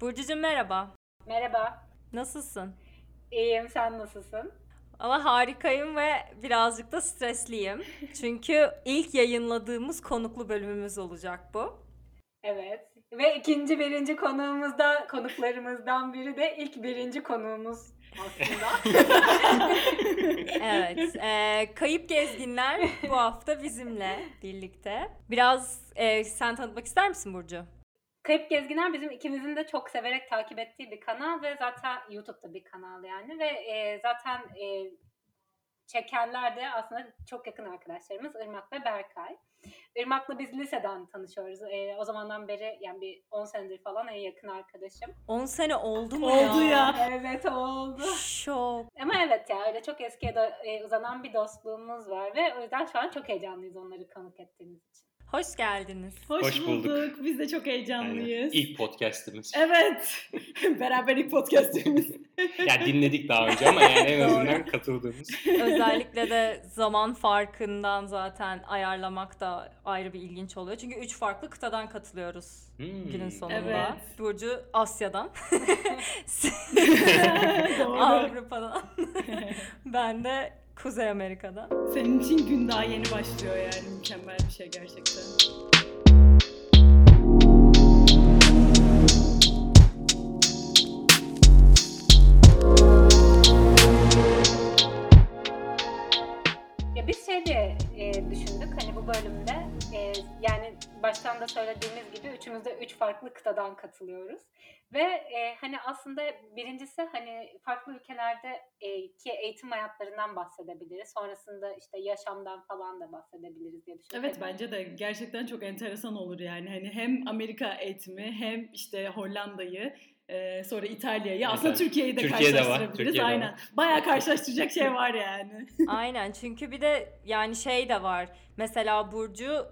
Burcucuğum merhaba. Merhaba. Nasılsın? İyiyim, sen nasılsın? Ama harikayım ve birazcık da stresliyim. Çünkü ilk yayınladığımız konuklu bölümümüz olacak bu. Evet. Ve ikinci birinci konuğumuzda konuklarımızdan biri de ilk birinci konuğumuz aslında. Evet. e, Kayıp Gezginler bu hafta bizimle birlikte. Biraz e, sen tanıtmak ister misin Burcu? Kayıp Gezginler bizim ikimizin de çok severek takip ettiği bir kanal ve zaten YouTube'da bir kanal yani ve e, zaten e, çekenler de aslında çok yakın arkadaşlarımız Irmak ve Berkay. Irmak'la biz liseden tanışıyoruz. E, o zamandan beri yani bir 10 senedir falan en yakın arkadaşım. 10 sene oldu mu Oldu ya. Evet oldu. Şok. Ama evet ya öyle çok eskiye de, e, uzanan bir dostluğumuz var ve o yüzden şu an çok heyecanlıyız onları konuk ettiğimiz için. Hoş geldiniz. Hoş, Hoş bulduk. bulduk. Biz de çok heyecanlıyız. Aynen. İlk podcast'imiz. Evet. Beraber ilk podcast'imiz. Ya dinledik daha önce ama yani en azından katıldığımız. Özellikle de zaman farkından zaten ayarlamak da ayrı bir ilginç oluyor. Çünkü üç farklı kıtadan katılıyoruz Hmm. günün sonunda. Evet. Burcu Asya'dan. Avrupa'dan. ben de Kuzey Amerika'dan. Senin için gün daha yeni başlıyor yani. Mükemmel bir şey gerçekten. Ya biz şey diye e, düşündük hani bu bölümde e, yani baştan da söylediğimiz gibi üçümüz de üç farklı kıtadan katılıyoruz. Ve e, hani aslında birincisi hani farklı ülkelerde e, ki eğitim hayatlarından bahsedebiliriz. Sonrasında işte yaşamdan falan da bahsedebiliriz diye düşündük. Evet bence de gerçekten çok enteresan olur yani. Hani hem Amerika eğitimi hem işte Hollanda'yı e, sonra İtalya'yı Evet, aslında evet. Türkiye'yi de Türkiye'de var, karşılaştırabiliriz. Türkiye'de var. Aynen. Bayağı karşılaştıracak şey var yani. Aynen çünkü bir de yani şey de var. Mesela Burcu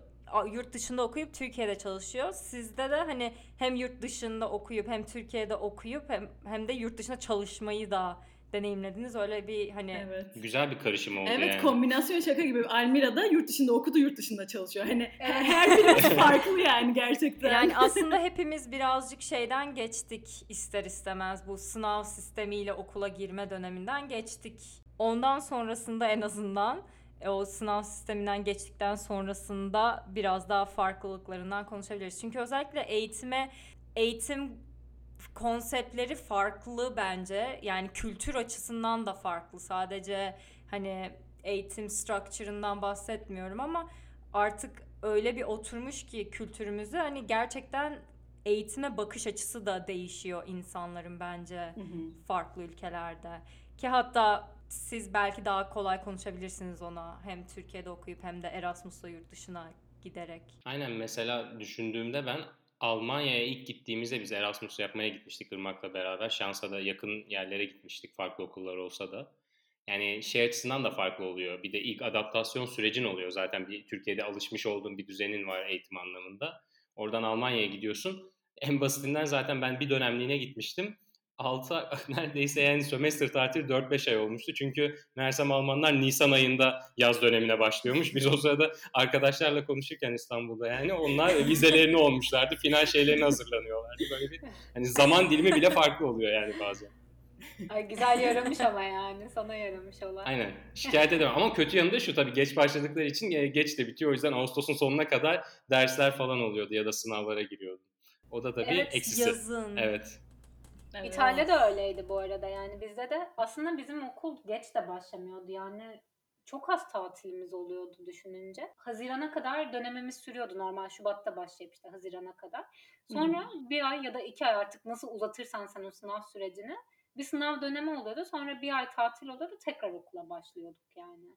yurt dışında okuyup Türkiye'de çalışıyor. Sizde de hani hem yurt dışında okuyup hem Türkiye'de okuyup hem, hem de yurt dışında çalışmayı da deneyimlediniz. Öyle bir hani evet. Güzel bir karışım oldu Evet yani. kombinasyon şaka gibi. Almira'da yurt dışında okudu, yurt dışında çalışıyor. Hani Evet. her birimiz farklı yani gerçekten. Yani aslında hepimiz birazcık şeyden geçtik ister istemez bu sınav sistemiyle okula girme döneminden geçtik. Ondan sonrasında en azından o sınav sisteminden geçtikten sonrasında biraz daha farklılıklarından konuşabiliriz. Çünkü özellikle eğitime eğitim konseptleri farklı bence. Yani kültür açısından da farklı. Sadece hani eğitim structure'ından bahsetmiyorum ama artık öyle bir oturmuş ki kültürümüzü hani gerçekten eğitime bakış açısı da değişiyor insanların bence Hı hı. farklı ülkelerde. Ki hatta siz belki daha kolay konuşabilirsiniz ona hem Türkiye'de okuyup hem de Erasmus'la yurt dışına giderek. Aynen mesela düşündüğümde ben Almanya'ya ilk gittiğimizde biz Erasmus yapmaya gitmiştik Irmak'la beraber. Şansa da yakın yerlere gitmiştik farklı okullar olsa da. Yani şey açısından da farklı oluyor. Bir de ilk adaptasyon sürecin oluyor. Zaten bir Türkiye'de alışmış olduğun bir düzenin var eğitim anlamında. Oradan Almanya'ya gidiyorsun. En basitinden zaten ben bir dönemliğine gitmiştim. 6 neredeyse yani sömestr tatili 4-5 ay olmuştu. Çünkü meğersem Almanlar Nisan ayında yaz dönemine başlıyormuş. Biz o sırada arkadaşlarla konuşurken İstanbul'da yani onlar vizelerini olmuşlardı. Final şeylerine hazırlanıyorlardı. Böyle bir hani zaman dilimi bile farklı oluyor yani bazen. Ay, güzel yaramış ama yani sana yaramış olan. Aynen. Şikayet edemem. Ama kötü yanı da şu tabii geç başladıkları için e, geç de bitiyor. O yüzden Ağustos'un sonuna kadar dersler falan oluyordu ya da sınavlara giriyordu. O da tabii Evet, eksisi. Yazın. Evet. Evet. İtalya'da öyleydi bu arada yani bizde de aslında bizim okul geç de başlamıyordu yani çok az tatilimiz oluyordu düşününce. Hazirana kadar dönemimiz sürüyordu normal Şubat'ta başlayıp işte Hazirana kadar. Sonra bir ay ya da iki ay artık nasıl uzatırsan sen o sınav sürecini bir sınav dönemi oluyordu. Sonra bir ay tatil oluyordu tekrar okula başlıyorduk yani.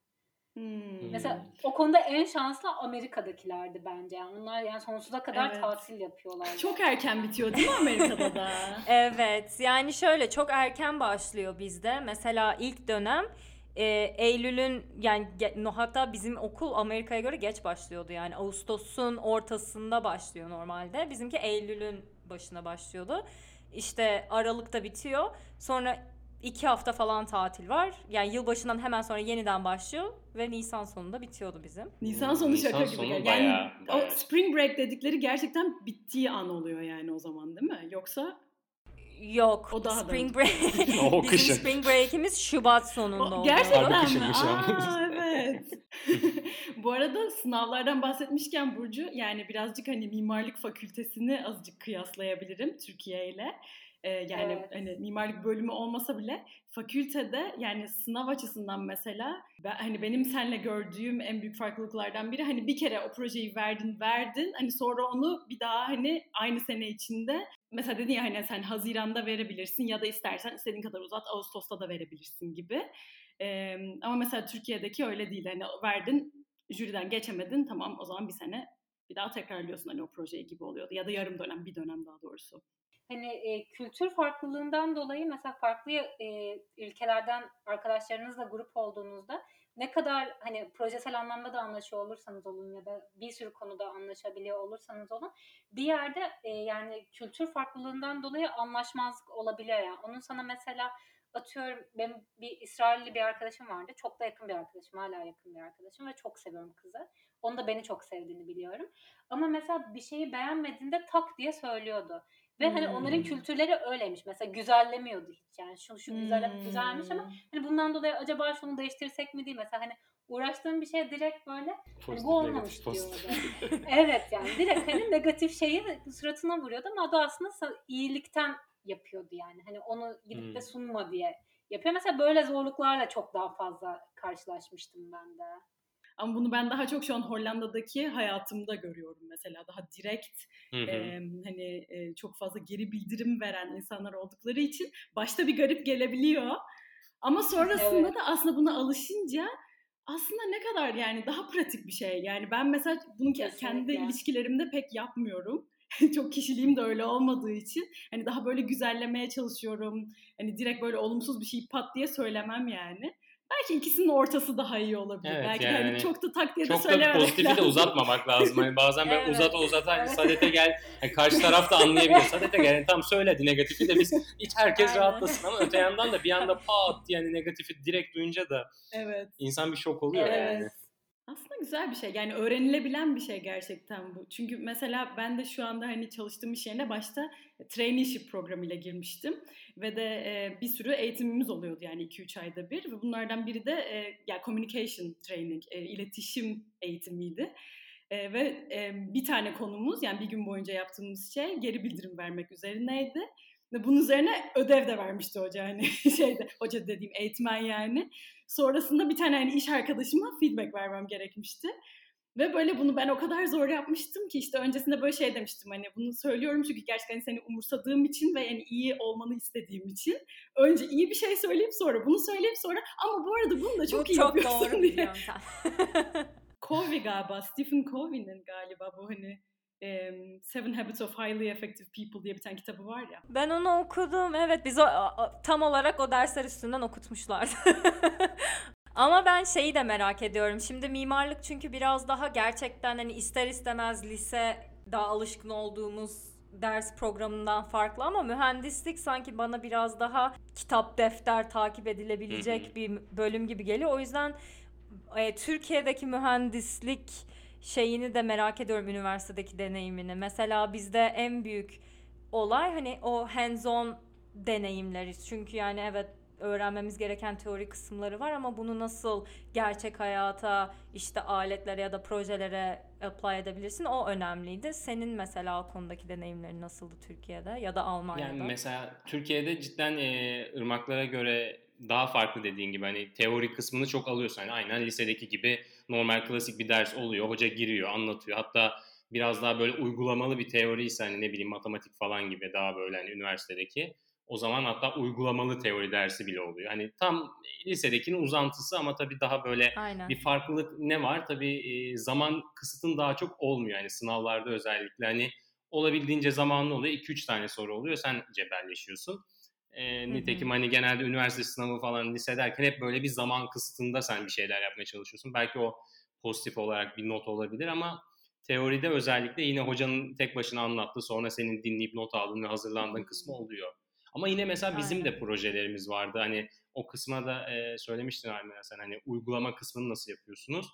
Hmm. Mesela o konuda en şanslı Amerika'dakilerdi bence. Yani onlar yani sonsuza kadar Evet. tatil yapıyorlar. Çok erken bitiyor değil mi Amerika'da da? Evet yani şöyle çok erken başlıyor bizde. Mesela ilk dönem e, Eylül'ün yani ge- no, hatta bizim okul Amerika'ya göre geç başlıyordu. Yani Ağustos'un ortasında başlıyor normalde. Bizimki Eylül'ün başına başlıyordu. İşte Aralık'ta bitiyor. Sonra iki hafta falan tatil var. Yani yılbaşından hemen sonra yeniden başlıyor ve Nisan sonunda bitiyordu bizim. Nisan sonu Nisan şaka gibi. sonu yani bayağı- o bayağı. spring break dedikleri gerçekten bittiği an oluyor yani o zaman değil mi? Yoksa Yok. O daha da Spring. Break. O Bizim kışın. Spring Break'imiz Şubat sonunda O, oldu. gerçekten mi? Aa, evet. Bu arada sınavlardan bahsetmişken Burcu yani birazcık hani mimarlık fakültesini azıcık kıyaslayabilirim Türkiye ile. Ee, yani Evet. hani mimarlık bölümü olmasa bile fakültede yani sınav açısından mesela ben, hani benim seninle gördüğüm en büyük farklılıklardan biri hani bir kere o projeyi verdin verdin hani sonra onu bir daha hani aynı sene içinde mesela dedin ya hani sen Haziran'da verebilirsin ya da istersen istediğin kadar uzat Ağustos'ta da verebilirsin gibi. Ee, ama mesela Türkiye'deki öyle değil. Hani verdin, jüriden geçemedin, tamam o zaman bir sene bir daha tekrarlıyorsun hani o projeyi gibi oluyordu. Ya da yarım dönem, bir dönem daha doğrusu. Hani e, kültür farklılığından dolayı mesela farklı e, ülkelerden arkadaşlarınızla grup olduğunuzda ne kadar hani projesel anlamda da anlaşıyor olursanız olun ya da bir sürü konuda anlaşabiliyor olursanız olun bir yerde e, yani kültür farklılığından dolayı anlaşmazlık olabiliyor yani. Onun sana mesela atıyorum benim bir İsrailli bir arkadaşım vardı. Çok da yakın bir arkadaşım. Hala yakın bir arkadaşım ve çok seviyorum kızı. Onu da beni çok sevdiğini biliyorum. Ama mesela bir şeyi beğenmediğinde tak diye söylüyordu. Ve hani onların Hmm. kültürleri öyleymiş. Mesela güzellemiyordu hiç. Yani şu şu güzel Hmm. güzelmiş ama hani bundan dolayı acaba şunu değiştirsek mi diye mesela hani uğraştığım bir şey direkt böyle hani bu olmamış diyordu. evet yani direkt hani negatif şeyi suratına vuruyordu ama o da aslında iyilikten yapıyordu yani. Hani onu gidip de Hmm. sunma diye yapıyor. Mesela böyle zorluklarla çok daha fazla karşılaşmıştım ben de. Ama bunu ben daha çok şu an Hollanda'daki hayatımda görüyorum mesela. Daha direkt Hı hı. e, hani e, çok fazla geri bildirim veren insanlar oldukları için başta bir garip gelebiliyor. Ama sonrasında Evet. da aslında buna alışınca aslında ne kadar yani daha pratik bir şey. Yani ben mesela bunu ke- kendi Kesinlikle. ilişkilerimde pek yapmıyorum. çok kişiliğim de öyle olmadığı için hani daha böyle güzellemeye çalışıyorum. Hani direkt böyle olumsuz bir şey pat diye söylemem yani. Belki ikisinin ortası daha iyi olabilir. Evet, Belki de yani hani çok da tak diye de Çok da pozitifi de uzatmamak lazım. Hani bazen Evet. uzata uzata hani Evet. Sadet'e gel. hani karşı taraf da anlayabilir. Sadet'e gel. Yani tam söyledi negatifi de biz hiç herkes Aynen. rahatlasın ama öte yandan da bir anda pat diye hani negatifi direkt duyunca da Evet. insan bir şok oluyor Evet. yani. Aslında güzel bir şey. Yani öğrenilebilen bir şey gerçekten bu. Çünkü mesela ben de şu anda hani çalıştığım iş yerine başta traineeship programıyla girmiştim. Ve de e, bir sürü eğitimimiz oluyordu yani 2-3 ayda bir. Ve bunlardan biri de e, ya communication training, e, iletişim eğitimiydi. E, ve bir tane konumuz yani bir gün boyunca yaptığımız şey geri bildirim vermek üzerineydi. Bunun üzerine ödev de vermişti hoca hani şeyde hoca dediğim eğitmen yani. Sonrasında bir tane hani iş arkadaşıma feedback vermem gerekmişti. Ve böyle bunu ben o kadar zor yapmıştım ki işte öncesinde böyle şey demiştim hani bunu söylüyorum çünkü gerçekten seni umursadığım için ve yani iyi olmanı istediğim için. Önce iyi bir şey söyleyip sonra bunu söyleyip sonra ama bu arada bunu da çok Bu iyi çok yapıyorsun doğru diye. Covey galiba, Stephen Covey'nin galiba bu hani Seven Habits of Highly Effective People diye bir tane kitabı var ya. Ben onu okudum. Evet biz o, o- tam olarak o dersler üstünden okutmuşlardı. Ama ben şeyi de merak ediyorum. Şimdi mimarlık çünkü biraz daha gerçekten hani ister istemez lise daha alışkın olduğumuz ders programından farklı ama mühendislik sanki bana biraz daha kitap defter takip edilebilecek bir bölüm gibi geliyor. O yüzden e, Türkiye'deki mühendislik şeyini de merak ediyorum üniversitedeki deneyimini. Mesela bizde en büyük olay hani o hands-on deneyimleriz. Çünkü yani evet öğrenmemiz gereken teori kısımları var ama bunu nasıl gerçek hayata işte aletlere ya da projelere apply edebilirsin o önemliydi. Senin mesela o konudaki deneyimlerin nasıldı Türkiye'de ya da Almanya'da? Yani mesela Türkiye'de cidden e, ırmaklara göre daha farklı dediğin gibi hani teori kısmını çok alıyorsun. Hani aynen lisedeki gibi normal klasik bir ders oluyor. Hoca giriyor, anlatıyor. Hatta biraz daha böyle uygulamalı bir teori ise hani ne bileyim matematik falan gibi daha böyle hani üniversitedeki o zaman hatta uygulamalı teori dersi bile oluyor. Hani tam lisedekinin uzantısı ama tabii daha böyle Aynen. bir farklılık ne var? Tabii zaman kısıtın daha çok olmuyor. Yani sınavlarda özellikle hani olabildiğince zamanlı oluyor. 2-3 tane soru oluyor. Sen cebelleşiyorsun. E, nitekim hani genelde üniversite sınavı falan lise derken hep böyle bir zaman kısıtında sen bir şeyler yapmaya çalışıyorsun. Belki o pozitif olarak bir not olabilir ama teoride özellikle yine hocanın tek başına anlattığı sonra senin dinleyip not aldığın ve hazırlandığın kısmı oluyor. Ama yine mesela bizim Aynen. de projelerimiz vardı. Hani o kısma da e, söylemiştin Almina sen hani uygulama kısmını nasıl yapıyorsunuz?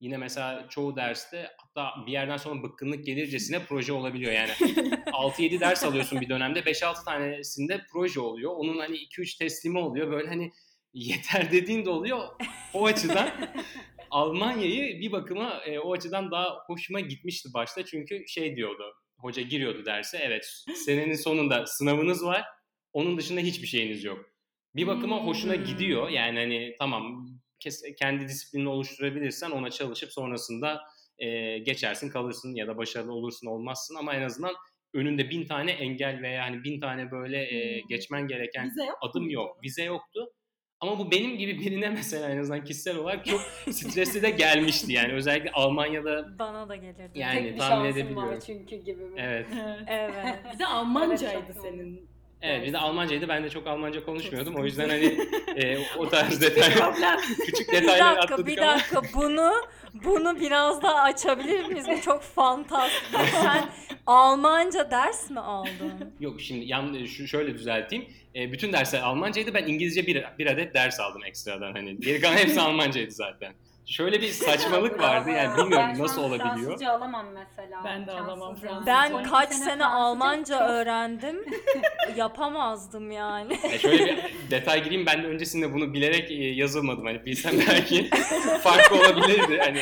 Yine mesela çoğu derste hatta bir yerden sonra bıkkınlık gelircesine proje olabiliyor. Yani 6-7 ders alıyorsun bir dönemde 5-6 tanesinde proje oluyor. Onun hani 2-3 teslimi oluyor. Böyle hani yeter dediğin de oluyor. O açıdan Almanya'yı bir bakıma e, o açıdan daha hoşuma gitmişti başta. Çünkü şey diyordu. Hoca giriyordu derse. Evet senenin sonunda sınavınız var. Onun dışında hiçbir şeyiniz yok. Bir bakıma hoşuna Hmm. gidiyor. Yani hani tamam kendi disiplinini oluşturabilirsen ona çalışıp sonrasında e, geçersin kalırsın ya da başarılı olursun olmazsın ama en azından önünde bin tane engel veya hani bin tane böyle e, geçmen gereken Vize yok adım muydu? yok. Vize yoktu. Ama bu benim gibi birine mesela en azından kişisel olarak çok stresli de gelmişti. Yani özellikle Almanya'da Bana da gelirdi. Yani Tek bir tahmin şansım edebiliyorum. var çünkü gibi mi? evet. Evet. Evet. Bir de Almancaydı Evet, senin. Evet bir de Almancaydı. Ben de çok Almanca konuşmuyordum. o yüzden hani e, o tarz Bir detay, küçük Bir detaylar dakika, atladık bir ama. dakika. Bunu bunu biraz daha açabilir miyiz? Bu çok fantastik. Sen Almanca ders mi aldın? Yok şimdi yan, şu şöyle düzelteyim. E, bütün dersler Almancaydı. Ben İngilizce bir, bir adet ders aldım ekstradan. Hani geri kalan hepsi Almancaydı zaten. Şöyle bir saçmalık vardı. Yani bilmiyorum Ben nasıl olabiliyor. Fransızca alamam mesela. Ben de alamam Fransızca. Ben 12 kaç sene sene Almanca çok- öğrendim. Yapamazdım yani. E şöyle bir detay gireyim. Ben de öncesinde bunu bilerek e, yazılmadım. Hani bilsem belki farklı olabilirdi. Hani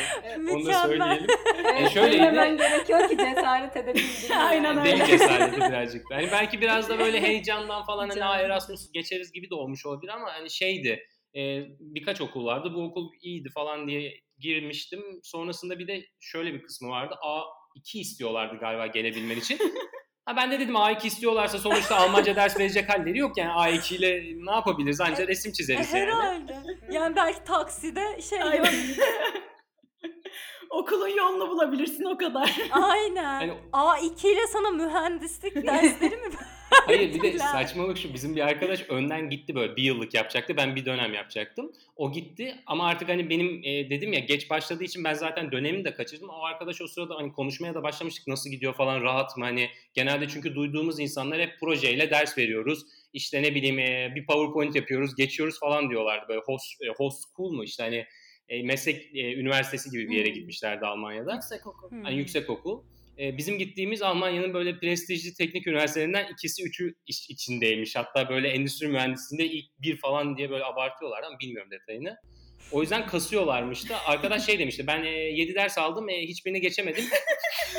onu da söyleyelim. Evet, şöyleydi. söylemen gerekiyor ki cesaret edebildiğin. Aynen öyle. Değil cesareti birazcık da. Hani belki biraz da böyle heyecandan falan hani Canım. "Aa, Erasmus geçeriz gibi de olmuş olabilir ama hani şeydi e, birkaç okul vardı. Bu okul iyiydi falan diye girmiştim. Sonrasında bir de şöyle bir kısmı vardı. A2 istiyorlardı galiba gelebilmen için. Ha ben de dedim A2 istiyorlarsa sonuçta Almanca ders verecek halleri yok yani A2 ile ne yapabiliriz anca resim çizeriz yani. Herhalde. Yani belki takside şey yok. Okulun yolunu bulabilirsin o kadar. Aynen. Hani- A2 ile sana mühendislik dersleri mi Hayır bir de saçmalık şu bizim bir arkadaş önden gitti böyle bir yıllık yapacaktı ben bir dönem yapacaktım. O gitti ama artık hani benim e, dedim ya geç başladığı için ben zaten dönemi de kaçırdım. O arkadaş o sırada hani konuşmaya da başlamıştık nasıl gidiyor falan rahat mı hani genelde çünkü duyduğumuz insanlar hep projeyle ders veriyoruz. İşte ne bileyim e, bir PowerPoint yapıyoruz geçiyoruz falan diyorlardı böyle host, e, host school mu işte hani e, meslek e, üniversitesi gibi bir yere Hmm. gitmişlerdi Almanya'da. Yüksek okul. Hmm. Yani yüksek okul. Ee, bizim gittiğimiz Almanya'nın böyle prestijli teknik üniversitelerinden ikisi üçü iç- içindeymiş. Hatta böyle endüstri mühendisliğinde ilk bir falan diye böyle abartıyorlar ama bilmiyorum detayını. O yüzden kasıyorlarmış da. Arkadaş şey demişti ben 7 ders aldım e, hiçbirini geçemedim.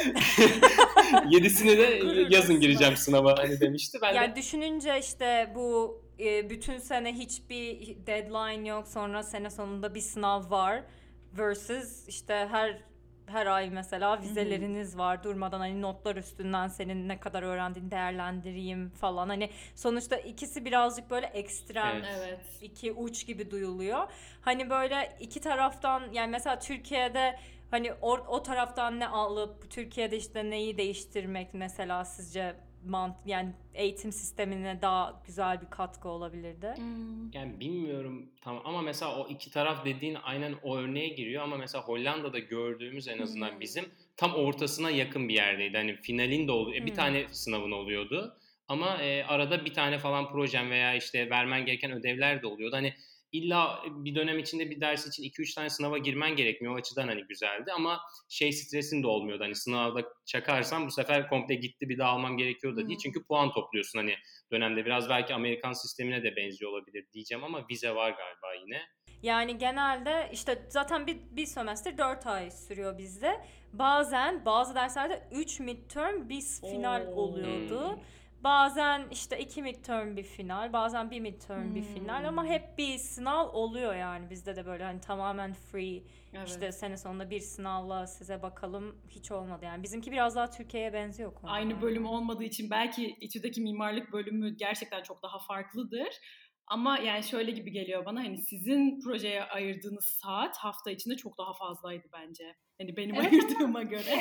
Yedisini de yazın gireceğim sınava hani demişti. Ben de Yani düşününce işte bu e, bütün sene hiçbir deadline yok. Sonra sene sonunda bir sınav var. Versus işte her her ay mesela vizeleriniz var. Durmadan hani notlar üstünden senin ne kadar öğrendiğini değerlendireyim falan. Hani sonuçta ikisi birazcık böyle ekstrem Evet. İki uç gibi duyuluyor. Hani böyle iki taraftan yani mesela Türkiye'de hani o, o taraftan ne alıp Türkiye'de işte neyi değiştirmek mesela sizce mant yani eğitim sistemine daha güzel bir katkı olabilirdi. Yani bilmiyorum tamam ama mesela o iki taraf dediğin aynen o örneğe giriyor ama mesela Hollanda'da gördüğümüz en azından Hmm. bizim tam ortasına yakın bir yerdeydi. Hani finalin de olu- e, bir Hmm. tane sınavın oluyordu. Ama e, arada bir tane falan projen veya işte vermen gereken ödevler de oluyordu. Hani illa bir dönem içinde bir ders için 2-3 tane sınava girmen gerekmiyor. O açıdan hani güzeldi ama şey stresin de olmuyordu. Hani sınavda çakarsam bu sefer komple gitti bir daha almam gerekiyor da değil. Çünkü puan topluyorsun hani dönemde. Biraz belki Amerikan sistemine de benziyor olabilir diyeceğim ama vize var galiba yine. Yani genelde işte zaten bir, bir sömestr 4 ay sürüyor bizde. Bazen bazı derslerde 3 midterm bir final Oo. oluyordu. Hmm. Bazen işte iki midterm bir final, bazen bir midterm bir final ama Hmm. hep bir sınav oluyor yani bizde de böyle hani tamamen free Evet. işte sene sonunda bir sınavla size bakalım hiç olmadı yani. Bizimki biraz daha Türkiye'ye benziyor o konuda. Aynı bölüm olmadığı için belki İTÜ'deki mimarlık bölümü gerçekten çok daha farklıdır. Ama yani şöyle gibi geliyor bana hani sizin projeye ayırdığınız saat hafta içinde çok daha fazlaydı bence. Hani benim Evet ayırdığıma göre.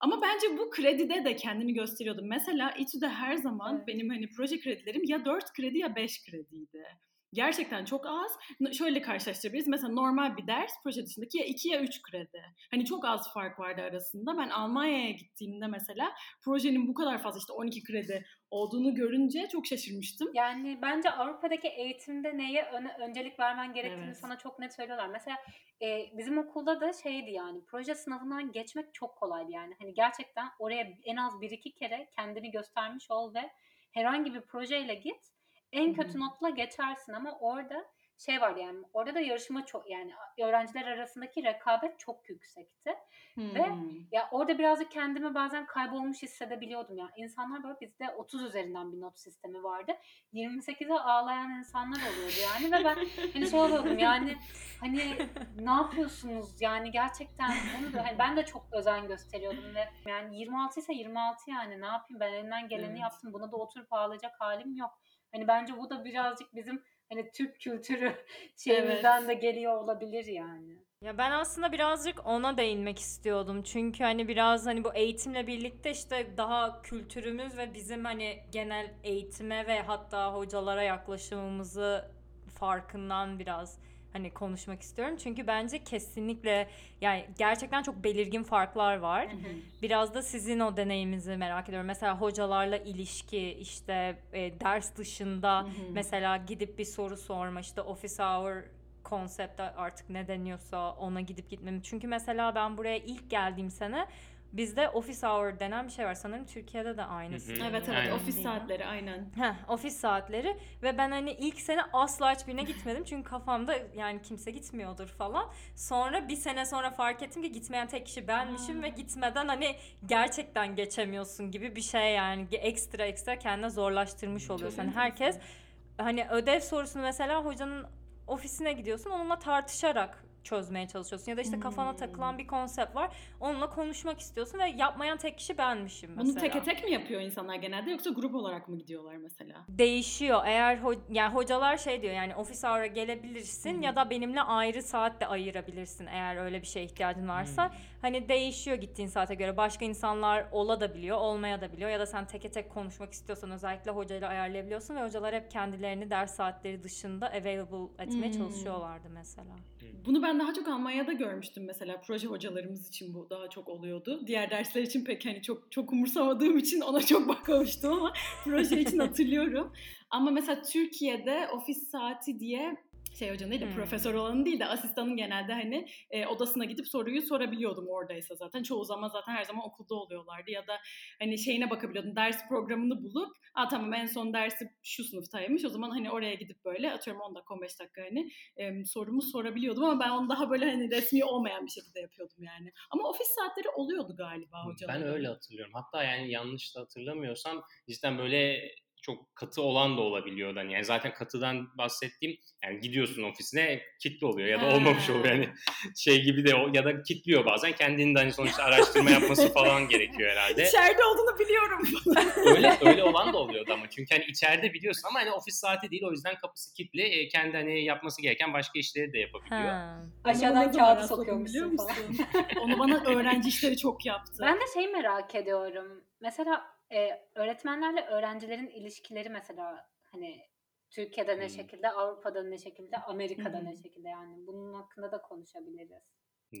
Ama bence bu kredide de kendini gösteriyordu. Mesela İTÜ'de her zaman Evet. benim hani proje kredilerim ya 4 kredi ya 5 krediydi. Gerçekten çok az. Şöyle karşılaştırabiliriz. Mesela normal bir ders proje dışındaki ya 2 ya 3 kredi. Hani çok az fark vardı arasında. Ben Almanya'ya gittiğimde mesela projenin bu kadar fazla işte 12 kredi olduğunu görünce çok şaşırmıştım. Yani bence Avrupa'daki eğitimde neye öne, öncelik vermen gerektiğini Evet. sana çok net söylüyorlar. Mesela e, bizim okulda da şeydi yani proje sınavından geçmek çok kolaydı yani. Hani gerçekten oraya en az bir iki kere kendini göstermiş ol ve herhangi bir projeyle git. En kötü notla geçersin ama orada şey var yani orada da yarışma çok yani öğrenciler arasındaki rekabet çok yüksekti. Ve Hmm. ya orada birazcık kendimi bazen kaybolmuş hissedebiliyordum ya. İnsanlar böyle bizde 30 üzerinden bir not sistemi vardı. 28'e ağlayan insanlar oluyordu yani ve ben hani şey oluyordum yani hani ne yapıyorsunuz yani gerçekten bunu da hani ben de çok özen gösteriyordum ve yani 26 ise 26 yani ne yapayım ben elimden geleni Evet. yaptım buna da oturup ağlayacak halim yok. Hani bence bu da birazcık bizim hani Türk kültürü şeyimizden de geliyor olabilir yani. Ya ben aslında birazcık ona değinmek istiyordum. Çünkü hani biraz hani bu eğitimle birlikte işte daha kültürümüz ve bizim hani genel eğitime ve hatta hocalara yaklaşımımızı farkından biraz hani konuşmak istiyorum. Çünkü bence kesinlikle yani gerçekten çok belirgin farklar var. Biraz da sizin o deneyiminizi merak ediyorum. Mesela hocalarla ilişki, işte e, ders dışında Hı hı. mesela gidip bir soru sorma, işte office hour konsepte artık ne deniyorsa ona gidip gitmem. Çünkü mesela ben buraya ilk geldiğim sene bizde office hour denen bir şey var. Sanırım Türkiye'de de aynısı. Hı hı. Evet evet Aynen. ofis saatleri aynen. Heh, ofis saatleri ve ben hani ilk sene asla hiçbirine gitmedim çünkü kafamda yani kimse gitmiyordur falan. Sonra bir sene sonra fark ettim ki gitmeyen tek kişi benmişim ve gitmeden hani gerçekten geçemiyorsun gibi bir şey yani ekstra ekstra kendine zorlaştırmış oluyorsun. Hani herkes hani ödev sorusunu mesela hocanın ofisine gidiyorsun onunla tartışarak çözmeye çalışıyorsun ya da işte kafana Hmm. takılan bir konsept var onunla konuşmak istiyorsun ve yapmayan tek kişi benmişim mesela. Bunu teke tek mi yapıyor insanlar genelde yoksa grup olarak mı gidiyorlar mesela? değişiyor. Eğer ho- yani hocalar şey diyor yani ofis hour'a gelebilirsin Hı hı. ya da benimle ayrı saat de ayırabilirsin eğer öyle bir şeye ihtiyacın varsa. Hani değişiyor gittiğin saate göre. Başka insanlar ola da biliyor, olmaya da biliyor ya da sen teke tek konuşmak istiyorsan özellikle hocayla ayarlayabiliyorsun ve hocalar hep kendilerini ders saatleri dışında available etmeye Hmm. çalışıyorlardı mesela. Bunu ben daha çok Almanya'da görmüştüm mesela proje hocalarımız için bu daha çok oluyordu. Diğer dersler için pek hani çok çok umursamadığım için ona çok bakmamıştım ama proje için hatırlıyorum. Ama mesela Türkiye'de ofis saati diye şey hocanın değil de Hmm. profesör olanın değil de asistanın genelde hani e, odasına gidip soruyu sorabiliyordum oradaysa zaten. Çoğu zaman zaten her zaman okulda oluyorlardı ya da hani şeyine bakabiliyordum ders programını bulup Aa tamam en son dersi şu sınıftaymış o zaman hani oraya gidip böyle atıyorum 10 dakika 15 dakika hani e, sorumu sorabiliyordum ama ben onu daha böyle hani resmi olmayan bir şekilde yapıyordum yani. Ama ofis saatleri oluyordu galiba hocaların. Ben öyle hatırlıyorum. Hatta yani yanlış da hatırlamıyorsam cidden böyle çok katı olan da olabiliyor. Yani Yani zaten katıdan bahsettiğim yani gidiyorsun ofisine kitli oluyor ya da olmamış oluyor. Yani şey gibi de ya da kitliyor bazen. Kendinin de hani sonuçta araştırma yapması falan gerekiyor herhalde. İçeride olduğunu biliyorum. öyle öyle olan da oluyordu ama çünkü hani içeride biliyorsun ama hani ofis saati değil o yüzden kapısı kilitli. E, kendi hani yapması gereken başka işleri de yapabiliyor. Ha. Aşağıdan kağıdı sokuyormuşsun musun? falan. Onu bana öğrenci işleri çok yaptı. Ben de şey merak ediyorum. Mesela e, öğretmenlerle öğrencilerin ilişkileri mesela hani Türkiye'de ne şekilde, Avrupa'da ne şekilde, Amerika'da ne şekilde yani bunun hakkında da konuşabiliriz.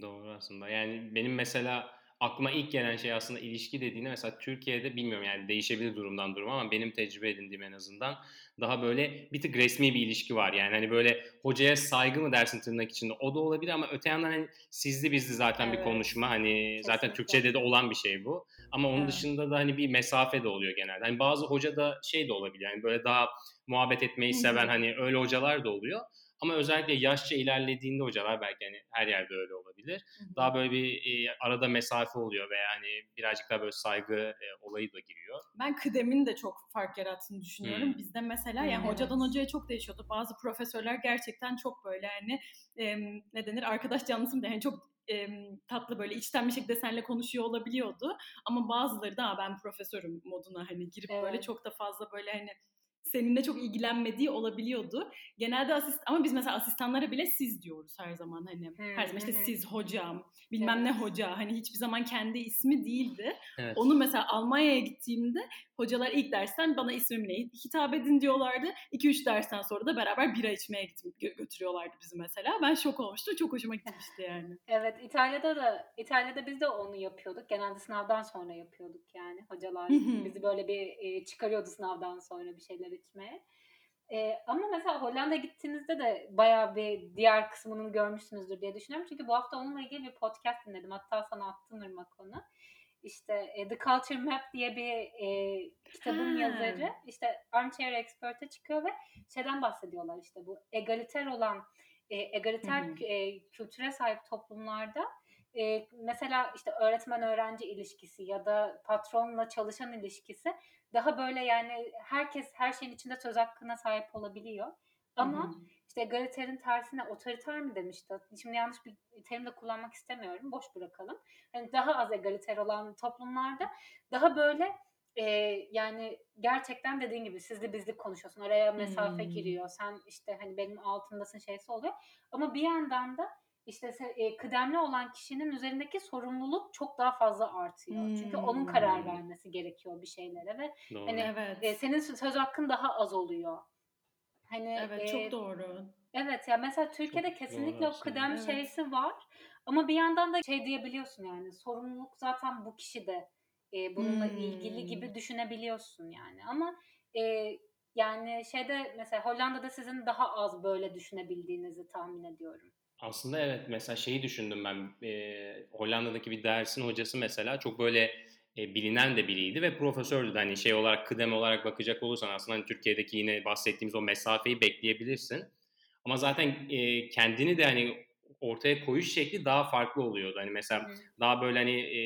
Doğru aslında. Yani benim mesela aklıma ilk gelen şey aslında ilişki dediğinde mesela Türkiye'de bilmiyorum yani değişebilir durumdan duruma ama benim tecrübe edindiğim en azından daha böyle bir tık resmi bir ilişki var. Yani hani böyle hocaya saygı mı dersin tırnak içinde o da olabilir ama öte yandan hani sizli bizli zaten bir Evet. konuşma hani zaten Kesinlikle. Türkçe'de de olan bir şey bu. Ama onun Evet. dışında da hani bir mesafe de oluyor genelde. Hani bazı hoca da şey de olabilir yani böyle daha muhabbet etmeyi seven hani öyle hocalar da oluyor. Ama özellikle yaşça ilerlediğinde hocalar belki hani her yerde öyle olabilir daha böyle bir e, arada mesafe oluyor veya hani birazcık daha böyle saygı e, olayı da giriyor. Ben kıdemin de çok fark yarattığını düşünüyorum. Hmm. Bizde mesela yani Hmm, hocadan hocaya çok değişiyordu. Bazı profesörler gerçekten çok böyle hani em, ne denir arkadaş canlısı mı yani çok em, tatlı böyle içten bir şekilde seninle konuşuyor olabiliyordu. Ama bazıları da "Aa, ben profesörüm moduna hani girip böyle Evet. çok da fazla böyle hani seninle çok ilgilenmediği olabiliyordu. Genelde asist ama biz mesela asistanlara bile siz diyoruz her zaman hani Hı, her zaman işte hı. siz hocam bilmem ne Evet. hoca hani hiçbir zaman kendi ismi değildi. Evet. Onu mesela Almanya'ya gittiğimde hocalar ilk dersten bana ismimle hitap edin diyorlardı. 2-3 dersten sonra da beraber bira içmeye gö- götürüyorlardı bizi mesela. Ben şok olmuştum. Çok hoşuma gitmişti yani. Evet İtalya'da da İtalya'da biz de onu yapıyorduk. Genelde sınavdan sonra yapıyorduk yani. Hocalar bizi böyle bir çıkarıyordu sınavdan sonra bir şeyler içmeye. E, ama mesela Hollanda'ya gittiğinizde de bayağı bir diğer kısmını görmüşsünüzdür diye düşünüyorum. Çünkü bu hafta onunla ilgili bir podcast dinledim. Hatta sana attım Irmak onu. İşte e, The Culture Map diye bir e, kitabın Ha. yazarı işte Armchair Expert'e çıkıyor ve şeyden bahsediyorlar işte bu egaliter olan e, egaliter e, kültüre sahip toplumlarda e, mesela işte öğretmen öğrenci ilişkisi ya da patronla çalışan ilişkisi daha böyle yani herkes her şeyin içinde söz hakkına sahip olabiliyor. Ama Hı hı. işte egaliterin tersine otoriter mi demişti? Şimdi yanlış bir terim de kullanmak istemiyorum. Boş bırakalım. Yani daha az egaliter olan toplumlarda daha böyle e, yani gerçekten dediğin gibi sizli bizli konuşuyorsun. Araya mesafe Hmm. giriyor. Sen işte hani benim altımdasın şeysi oluyor. Ama bir yandan da işte e, kıdemli olan kişinin üzerindeki sorumluluk çok daha fazla artıyor. Çünkü onun karar Hmm. vermesi gerekiyor bir şeylere ve Doğru. hani Evet. e, senin söz hakkın daha az oluyor. Hani evet e, çok doğru. Evet ya mesela Türkiye'de Çok kesinlikle doğru o kıdem Evet. şeysi var. Ama bir yandan da şey diyebiliyorsun yani sorumluluk zaten bu kişi de e, bununla ilgili Hmm. gibi düşünebiliyorsun yani. Ama e, yani şeyde mesela Hollanda'da sizin daha az böyle düşünebildiğinizi tahmin ediyorum. Aslında evet mesela şeyi düşündüm ben e, Hollanda'daki bir dersin hocası mesela çok böyle e, bilinen de biriydi ve profesördü. Hani şey olarak kıdem olarak bakacak olursan aslında hani Türkiye'deki yine bahsettiğimiz o mesafeyi bekleyebilirsin. Ama zaten e, kendini de hani ortaya koyuş şekli daha farklı oluyordu. Hani mesela Hı. daha böyle hani e,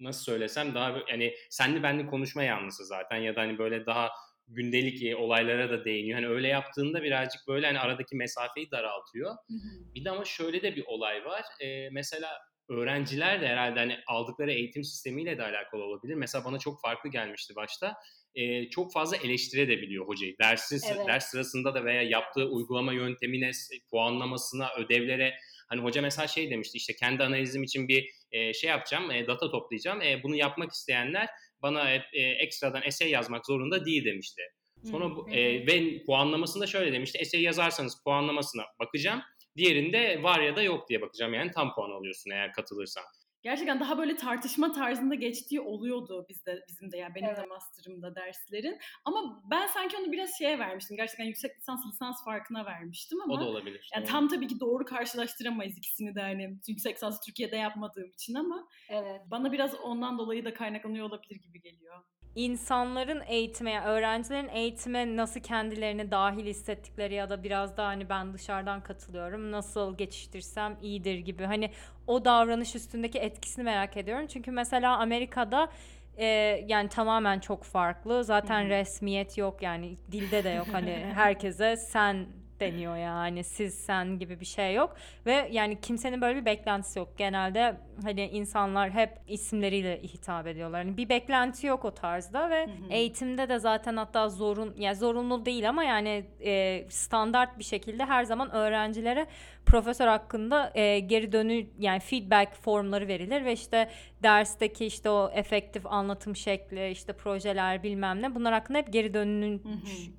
nasıl söylesem daha hani senli benli konuşma yanlısı zaten ya da hani böyle daha gündelik e, olaylara da değiniyor. Hani öyle yaptığında birazcık böyle hani aradaki mesafeyi daraltıyor. Hı hı. Bir de ama şöyle de bir olay var. Ee, mesela öğrenciler de herhalde hani aldıkları eğitim sistemiyle de alakalı olabilir. Mesela bana çok farklı gelmişti başta. Ee, çok fazla eleştirebiliyor hocayı. Dersin, Evet. Ders sırasında da veya yaptığı uygulama yöntemine, puanlamasına, ödevlere. Hani hoca mesela şey demişti işte kendi analizim için bir e, şey yapacağım, e, data toplayacağım. E, bunu yapmak isteyenler bana e, e, ekstradan essay yazmak zorunda değil demişti. Sonra bu, e, ve puanlamasında şöyle demişti. Essay yazarsanız puanlamasına bakacağım. Diğerinde var ya da yok diye bakacağım. Yani tam puan alıyorsun eğer katılırsan. Gerçekten daha böyle tartışma tarzında geçtiği oluyordu bizde bizim de yani benim de Evet. master'ımda derslerin. Ama ben sanki onu biraz şeye vermiştim. Gerçekten yüksek lisans lisans farkına vermiştim ama O da olabilir. yani tam tabii ki doğru karşılaştıramayız ikisini de hani yüksek lisans Türkiye'de yapmadığım için ama Evet. bana biraz ondan dolayı da kaynaklanıyor olabilir gibi geliyor. İnsanların eğitime, öğrencilerin eğitime nasıl kendilerini dahil hissettikleri ya da biraz da hani ben dışarıdan katılıyorum nasıl geçiştirsem iyidir gibi hani o davranış üstündeki etkisini merak ediyorum. Çünkü mesela Amerika'da e, yani tamamen çok farklı. Zaten Hı hı. resmiyet yok yani dilde de yok hani herkese sen deniyor yani siz sen gibi bir şey yok ve yani kimsenin böyle bir beklentisi yok. Genelde hani insanlar hep isimleriyle hitap ediyorlar. Hani bir beklenti yok o tarzda ve Hı hı. eğitimde de zaten hatta zorun ya zorunlu değil ama yani e, standart bir şekilde her zaman öğrencilere profesör hakkında e, geri dönü yani feedback formları verilir ve işte dersteki işte o efektif anlatım şekli işte projeler bilmem ne bunlar hakkında hep geri dönün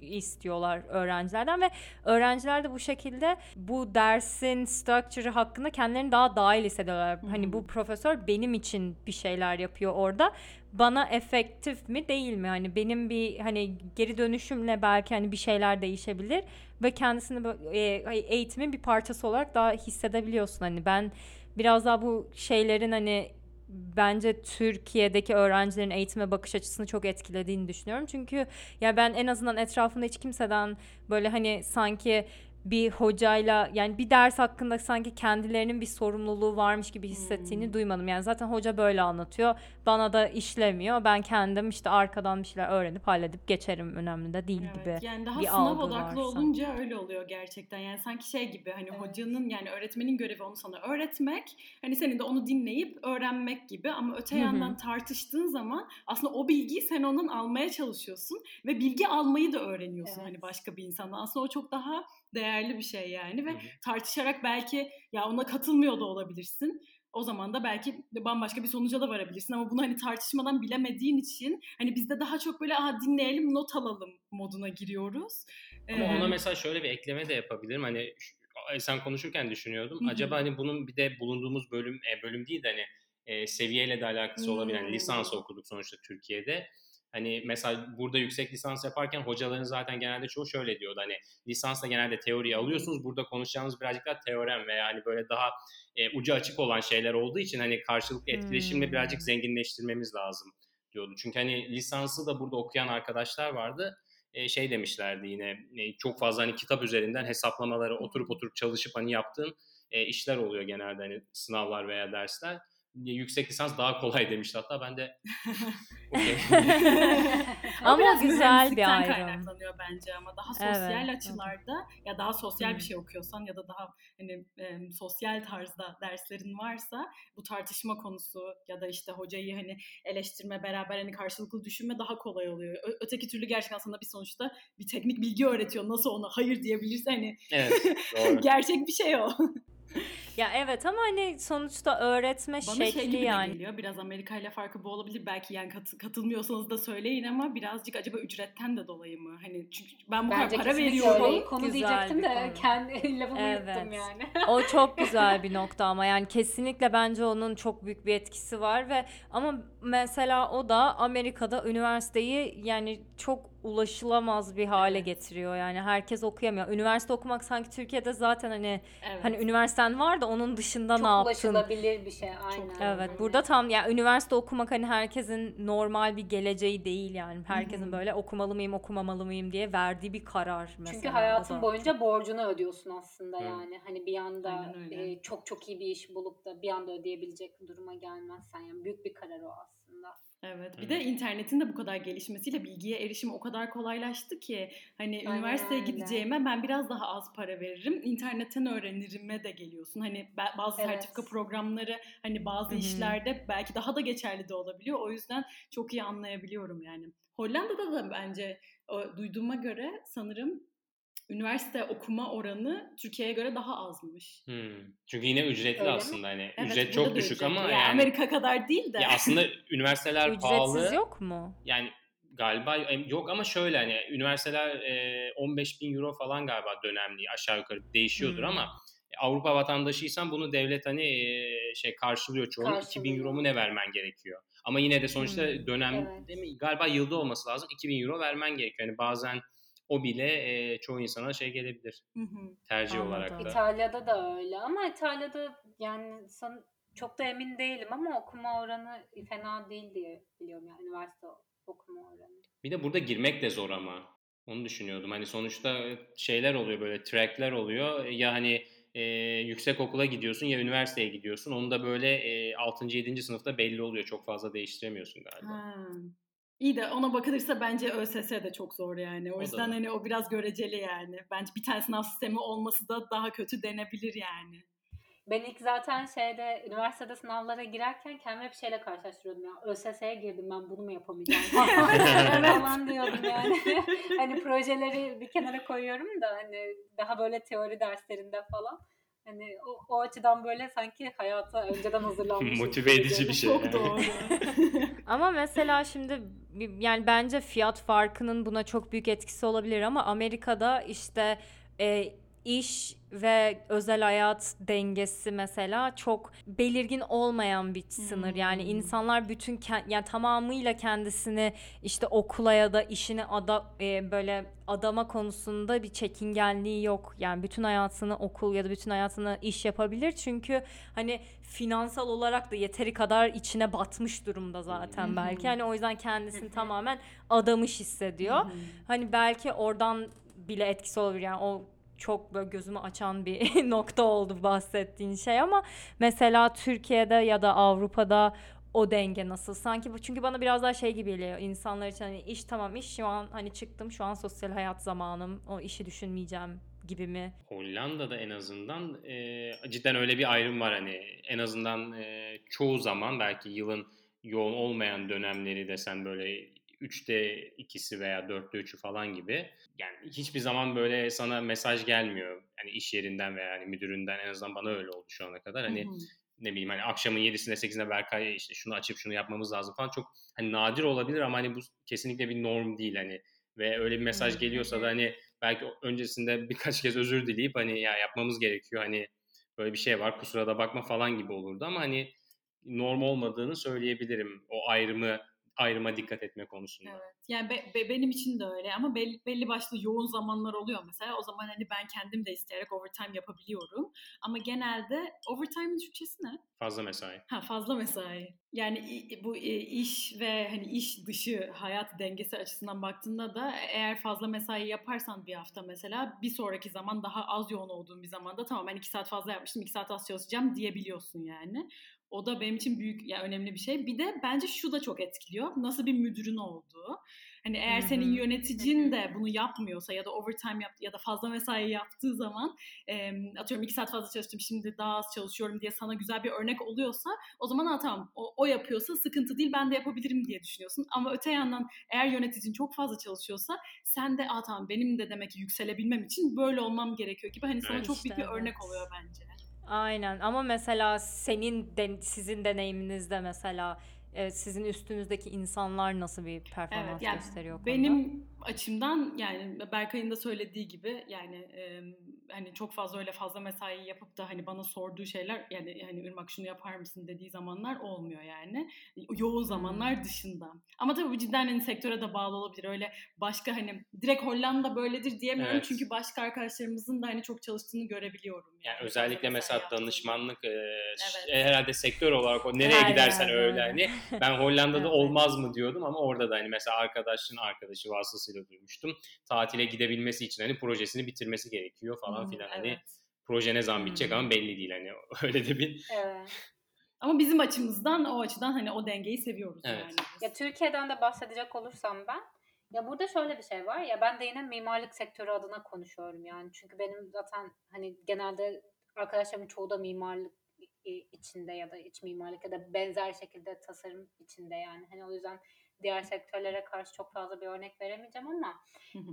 istiyorlar öğrencilerden ve öğrenciler de bu şekilde bu dersin structure'ı hakkında kendilerini daha dahil hissediyorlar. Hani bu profesör benim için bir şeyler yapıyor orada. Bana efektif mi değil mi? Hani benim bir hani geri dönüşümle belki hani bir şeyler değişebilir ve kendisini bö- e, eğitimin bir parçası olarak daha hissedebiliyorsun. Hani ben biraz daha bu şeylerin hani bence Türkiye'deki öğrencilerin eğitime bakış açısını çok etkilediğini düşünüyorum. Çünkü ya ben en azından etrafımda hiç kimseden böyle hani sanki bir hocayla yani bir ders hakkında sanki kendilerinin bir sorumluluğu varmış gibi hissettiğini Hmm. duymadım. Yani zaten hoca böyle anlatıyor. Bana da işlemiyor. Ben kendim işte arkadan bir şeyler öğrenip halledip geçerim. Önemli de değil Evet, gibi. yani daha bir sınav odaklı varsa. olunca öyle oluyor gerçekten. Yani sanki şey gibi hani Evet. hocanın yani öğretmenin görevi onu sana öğretmek. Hani senin de onu dinleyip öğrenmek gibi ama öte Hı hı. yandan tartıştığın zaman aslında o bilgiyi sen ondan almaya çalışıyorsun ve bilgi almayı da öğreniyorsun Evet. hani başka bir insandan. Aslında o çok daha değerli bir şey yani ve Hı hı. tartışarak belki ya ona katılmıyor da olabilirsin. O zaman da belki bambaşka bir sonuca da varabilirsin ama bunu hani tartışmadan bilemediğin için hani biz de daha çok böyle aha dinleyelim not alalım moduna giriyoruz. Ama Ee, ona mesela şöyle bir ekleme de yapabilirim. Hani şu- sen konuşurken düşünüyordum. Hı hı. Acaba hani bunun bir de bulunduğumuz bölüm e, bölüm değil de hani e, seviyeyle de alakası Hmm. lisans okuduk sonuçta Türkiye'de. Hani mesela burada yüksek lisans yaparken hocaların zaten genelde çoğu şöyle diyordu. Hani lisansta genelde teoriyi alıyorsunuz. Burada konuşacağınız birazcık daha teorem veya hani böyle daha e, ucu açık olan şeyler olduğu için hani karşılıklı etkileşimle Hmm. birazcık zenginleştirmemiz lazım diyordu. Çünkü hani lisansı da burada okuyan arkadaşlar vardı e, şey demişlerdi yine e, çok fazla hani kitap üzerinden hesaplamaları oturup oturup çalışıp hani yaptığın e, işler oluyor genelde hani sınavlar veya dersler. Yüksek lisans daha kolay demişti hatta ben de. Ama biraz güzel bir ayrım. kaynaklanıyor bence ama daha sosyal Evet, açılarda ya daha sosyal Hı. bir şey okuyorsan ya da daha hani e, sosyal tarzda derslerin varsa bu tartışma konusu ya da işte hocayı hani eleştirme beraber hani karşılıklı düşünme daha kolay oluyor. Ö- öteki türlü gerçekten sana bir sonuçta bir teknik bilgi öğretiyor. Nasıl ona hayır diyebilirse hani evet doğru. gerçek bir şey o. Ya evet ama hani sonuçta öğretme Bana şekli şey gibi yani. geliyor. Biraz Amerika ile farkı bu olabilir. Belki yani kat- katılmıyorsanız da söyleyin ama birazcık acaba ücretten de dolayı mı? Hani çünkü ben bu kadar Bence para kesinlikle veriyorum. öyle. Konu Güzel diyecektim de konu. kendi lafımı Evet. yuttum yani. O çok güzel bir nokta ama yani kesinlikle bence onun çok büyük bir etkisi var ve ama mesela o da Amerika'da üniversiteyi yani çok ulaşılamaz bir hale Evet. getiriyor. Yani herkes okuyamıyor. Üniversite okumak sanki Türkiye'de zaten hani Evet. hani üniversiten var da onun dışında Çok ne yaptın? ulaşılabilir bir şey aynen. Evet Hani burada tam ya üniversite okumak hani herkesin normal bir geleceği değil yani. Herkesin hı. böyle okumalı mıyım okumamalı mıyım diye verdiği bir karar mesela. Çünkü hayatın boyunca borcunu ödüyorsun aslında Hı. yani. Hani bir anda e, çok çok iyi bir iş bulup da bir anda ödeyebilecek duruma gelmezsen yani büyük bir karar o aslında. Evet. Bir Hı. de internetin de bu kadar gelişmesiyle bilgiye erişim o kadar kolaylaştı ki hani Aynen üniversiteye öyle. gideceğime ben biraz daha az para veririm. İnternetten öğrenirime de geliyorsun. Hani ba- bazı Evet. sertifika programları hani bazı Hı hı. işlerde belki daha da geçerli de olabiliyor. O yüzden çok iyi anlayabiliyorum yani. Hollanda'da da bence o, duyduğuma göre sanırım üniversite okuma oranı Türkiye'ye göre daha azmış. Hmm. Çünkü yine ücretli Öyle mi? aslında hani Evet, ücret çok düşük ücretli. ama Yani yani Amerika kadar değil de. ya aslında üniversiteler Ücretsiz pahalı. yok mu? Yani galiba yok ama şöyle hani üniversiteler e, 15 bin euro falan galiba dönemli aşağı yukarı değişiyordur Hmm. ama Avrupa vatandaşıysan bunu devlet hani e, şey karşılıyor çoğunluk 2000 euro mu ne vermen gerekiyor. Ama yine de sonuçta Hmm. dönem Evet. değil mi? galiba yılda olması lazım 2000 euro vermen gerekiyor. Yani bazen o bile e, çoğu insana şey gelebilir Hı hı. tercih Anladım. olarak da. İtalya'da da öyle ama İtalya'da yani san, çok da emin değilim ama okuma oranı fena değil diye biliyorum yani üniversite okuma oranı. Bir de burada girmek de zor ama. Onu düşünüyordum. Hani sonuçta şeyler oluyor böyle trackler oluyor. Ya hani e, yüksek okula gidiyorsun ya üniversiteye gidiyorsun. Onu da böyle e, 6. 7. sınıfta belli oluyor. Çok fazla değiştiremiyorsun galiba. Ha. İyi de ona bakılırsa bence ÖSS de çok zor yani. O O yüzden hani o biraz göreceli yani. Bence bir tane sınav sistemi olması da daha kötü denebilir yani. Ben ilk zaten şeyde üniversitede sınavlara girerken kendimi hep şeyle karşılaştırıyordum ya. ÖSS'ye girdim ben bunu mu yapamayacağım falan diyordum yani. hani projeleri bir kenara koyuyorum da hani daha böyle teori derslerinde falan. Hani o, o açıdan böyle sanki hayata önceden hazırlanmış. Motive edici bir şey. Çok yani. doğru. Ama mesela şimdi yani bence fiyat farkının buna çok büyük etkisi olabilir ama Amerika'da işte e, iş ve özel hayat dengesi mesela çok belirgin olmayan bir sınır. Yani Hmm. insanlar bütün yani tamamıyla kendisini işte okula ya da işine ada e, böyle adama konusunda bir çekingenliği yok. Yani bütün hayatını okul ya da bütün hayatını iş yapabilir. Çünkü hani finansal olarak da yeteri kadar içine batmış durumda zaten belki. Hani o yüzden kendisini tamamen adamış hissediyor. Hani belki oradan bile etkisi olabilir. Yani o çok böyle gözümü açan bir nokta oldu bahsettiğin şey ama mesela Türkiye'de ya da Avrupa'da o denge nasıl? Sanki bu çünkü bana biraz daha şey gibi geliyor. İnsanlar için hani iş tamam iş şu an hani çıktım şu an sosyal hayat zamanım. O işi düşünmeyeceğim gibi mi? Hollanda'da en azından e, cidden öyle bir ayrım var hani en azından e, çoğu zaman belki yılın yoğun olmayan dönemleri desen böyle üçte ikisi veya dörtte üçü falan gibi. Yani hiçbir zaman böyle sana mesaj gelmiyor. Yani iş yerinden veya yani müdüründen en azından bana öyle oldu şu ana kadar. Hani Hı hı. ne bileyim hani akşamın 7'sinde 8'inde Berkay işte şunu açıp şunu yapmamız lazım falan çok hani nadir olabilir ama hani bu kesinlikle bir norm değil hani ve öyle bir mesaj Hı. geliyorsa da hani belki öncesinde birkaç kez özür dileyip hani ya yapmamız gerekiyor hani böyle bir şey var kusura da bakma falan gibi olurdu ama hani norm olmadığını söyleyebilirim o ayrımı ayrıma dikkat etme konusunda. Evet. Yani be- be- benim için de öyle ama belli, belli başlı yoğun zamanlar oluyor mesela. O zaman hani ben kendim de isteyerek overtime yapabiliyorum. Ama genelde overtime'ın Türkçesi ne? Fazla mesai. Ha fazla mesai. Yani bu iş ve hani iş dışı hayat dengesi açısından baktığında da eğer fazla mesai yaparsan bir hafta mesela bir sonraki zaman daha az yoğun olduğun bir zamanda tamam ben iki saat fazla yapmıştım iki saat az çalışacağım diyebiliyorsun yani. O da benim için büyük ya önemli bir şey. Bir de bence şu da çok etkiliyor. Nasıl bir müdürün olduğu. Hani eğer Hı hı. senin yöneticin de bunu yapmıyorsa ya da overtime yaptı ya da fazla mesai yaptığı zaman e, atıyorum iki saat fazla çalıştım şimdi daha az çalışıyorum diye sana güzel bir örnek oluyorsa o zaman ha tamam o, o yapıyorsa sıkıntı değil ben de yapabilirim diye düşünüyorsun. Ama öte yandan eğer yöneticin çok fazla çalışıyorsa sen de aa tamam benim de demek ki yükselebilmem için böyle olmam gerekiyor gibi hani sana Evet. çok büyük bir İşte örnek evet. oluyor bence. Aynen ama mesela senin de, sizin deneyiminizde mesela e, sizin üstünüzdeki insanlar nasıl bir performans Evet, yani gösteriyor o konuda? Benim açımdan yani Berkay'ın da söylediği gibi yani e, hani çok fazla öyle fazla mesai yapıp da hani bana sorduğu şeyler yani hani Irmak şunu yapar mısın dediği zamanlar olmuyor yani. Yoğun zamanlar Hmm. dışında. Ama tabii bu cidden hani sektöre de bağlı olabilir. Öyle başka hani direkt Hollanda böyledir diyemiyorum Evet. çünkü başka arkadaşlarımızın da hani çok çalıştığını görebiliyorum. Yani fazla özellikle mesela yaptığını. danışmanlık e, Evet. herhalde sektör olarak o nereye Her gidersen öyle. hani ben Hollanda'da Evet. olmaz mı diyordum ama orada da hani mesela arkadaşın arkadaşı vasıtasıyla duymuştum. Tatile gidebilmesi için hani projesini bitirmesi gerekiyor falan Hmm, filan hani evet. proje ne zaman bitecek Hmm. ama belli değil hani öyle de bir Evet. Ama bizim açımızdan o açıdan hani o dengeyi seviyoruz Evet. yani. Ya Türkiye'den de bahsedecek olursam ben ya burada şöyle bir şey var ya ben de yine mimarlık sektörü adına konuşuyorum yani çünkü benim zaten hani genelde arkadaşlarımın çoğu da mimarlık içinde ya da iç mimarlık ya da benzer şekilde tasarım içinde yani hani o yüzden diğer sektörlere karşı çok fazla bir örnek veremeyeceğim ama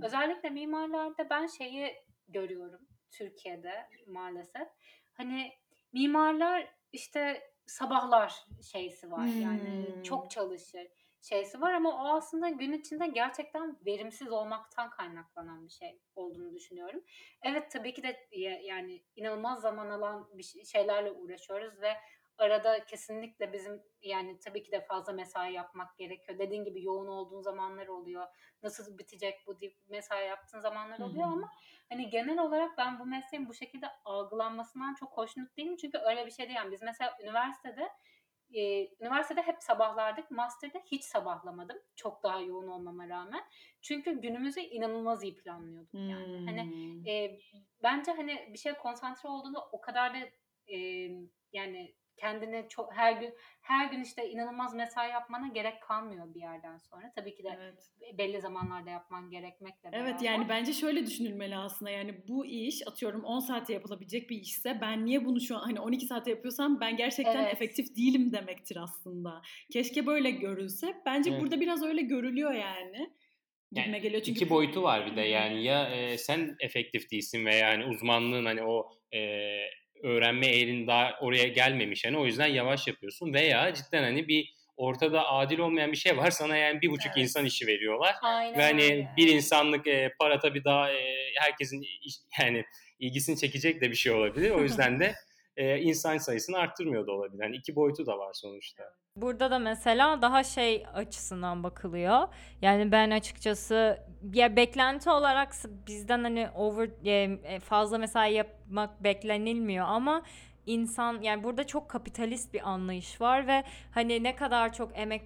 özellikle mimarlarda ben şeyi görüyorum Türkiye'de maalesef. Hani mimarlar işte sabahlar şeysi var yani Hmm. çok çalışır şeysi var ama o aslında gün içinde gerçekten verimsiz olmaktan kaynaklanan bir şey olduğunu düşünüyorum. Evet tabii ki de ya- yani inanılmaz zaman alan bir şey- şeylerle uğraşıyoruz ve arada kesinlikle bizim yani tabii ki de fazla mesai yapmak gerekiyor. Dediğin gibi yoğun olduğun zamanlar oluyor. Nasıl bitecek bu deyip mesai yaptığın zamanlar oluyor ama hani genel olarak ben bu mesleğin bu şekilde algılanmasından çok hoşnut değilim. Çünkü öyle bir şey değil. Yani biz mesela üniversitede e, üniversitede hep sabahlardık. Master'da hiç sabahlamadım. Çok daha yoğun olmama rağmen. Çünkü günümüzü inanılmaz iyi planlıyordum yani. Hani Hmm. e, bence hani bir şeye konsantre olduğunda o kadar da e, yani kendine çok her gün her gün işte inanılmaz mesai yapmana gerek kalmıyor bir yerden sonra. Tabii ki de Evet. belli zamanlarda yapman gerekmekle Evet beraber. yani bence şöyle düşünülmeli aslında yani bu iş atıyorum 10 saate yapılabilecek bir işse ben niye bunu şu an hani 12 saate yapıyorsam ben gerçekten Evet. efektif değilim demektir aslında. Keşke böyle görülse. Bence Evet. burada biraz öyle görülüyor yani. Yani geliyor çünkü iki boyutu var bir de yani ya e, sen efektif değilsin veya yani uzmanlığın hani o e, öğrenme eğrin daha oraya gelmemiş hani o yüzden yavaş yapıyorsun veya cidden hani bir ortada adil olmayan bir şey var sana yani bir buçuk Evet. insan işi veriyorlar Aynen ve hani öyle. bir insanlık e, para tabii daha e, herkesin iş- yani ilgisini çekecek de bir şey olabilir o yüzden de e, insan sayısını arttırmıyor da olabilir yani iki boyutu da var sonuçta. Burada da mesela daha şey açısından bakılıyor. Yani ben açıkçası ya beklenti olarak bizden hani over e, fazla mesai yapmak beklenilmiyor ama insan yani burada çok kapitalist bir anlayış var ve hani ne kadar çok emek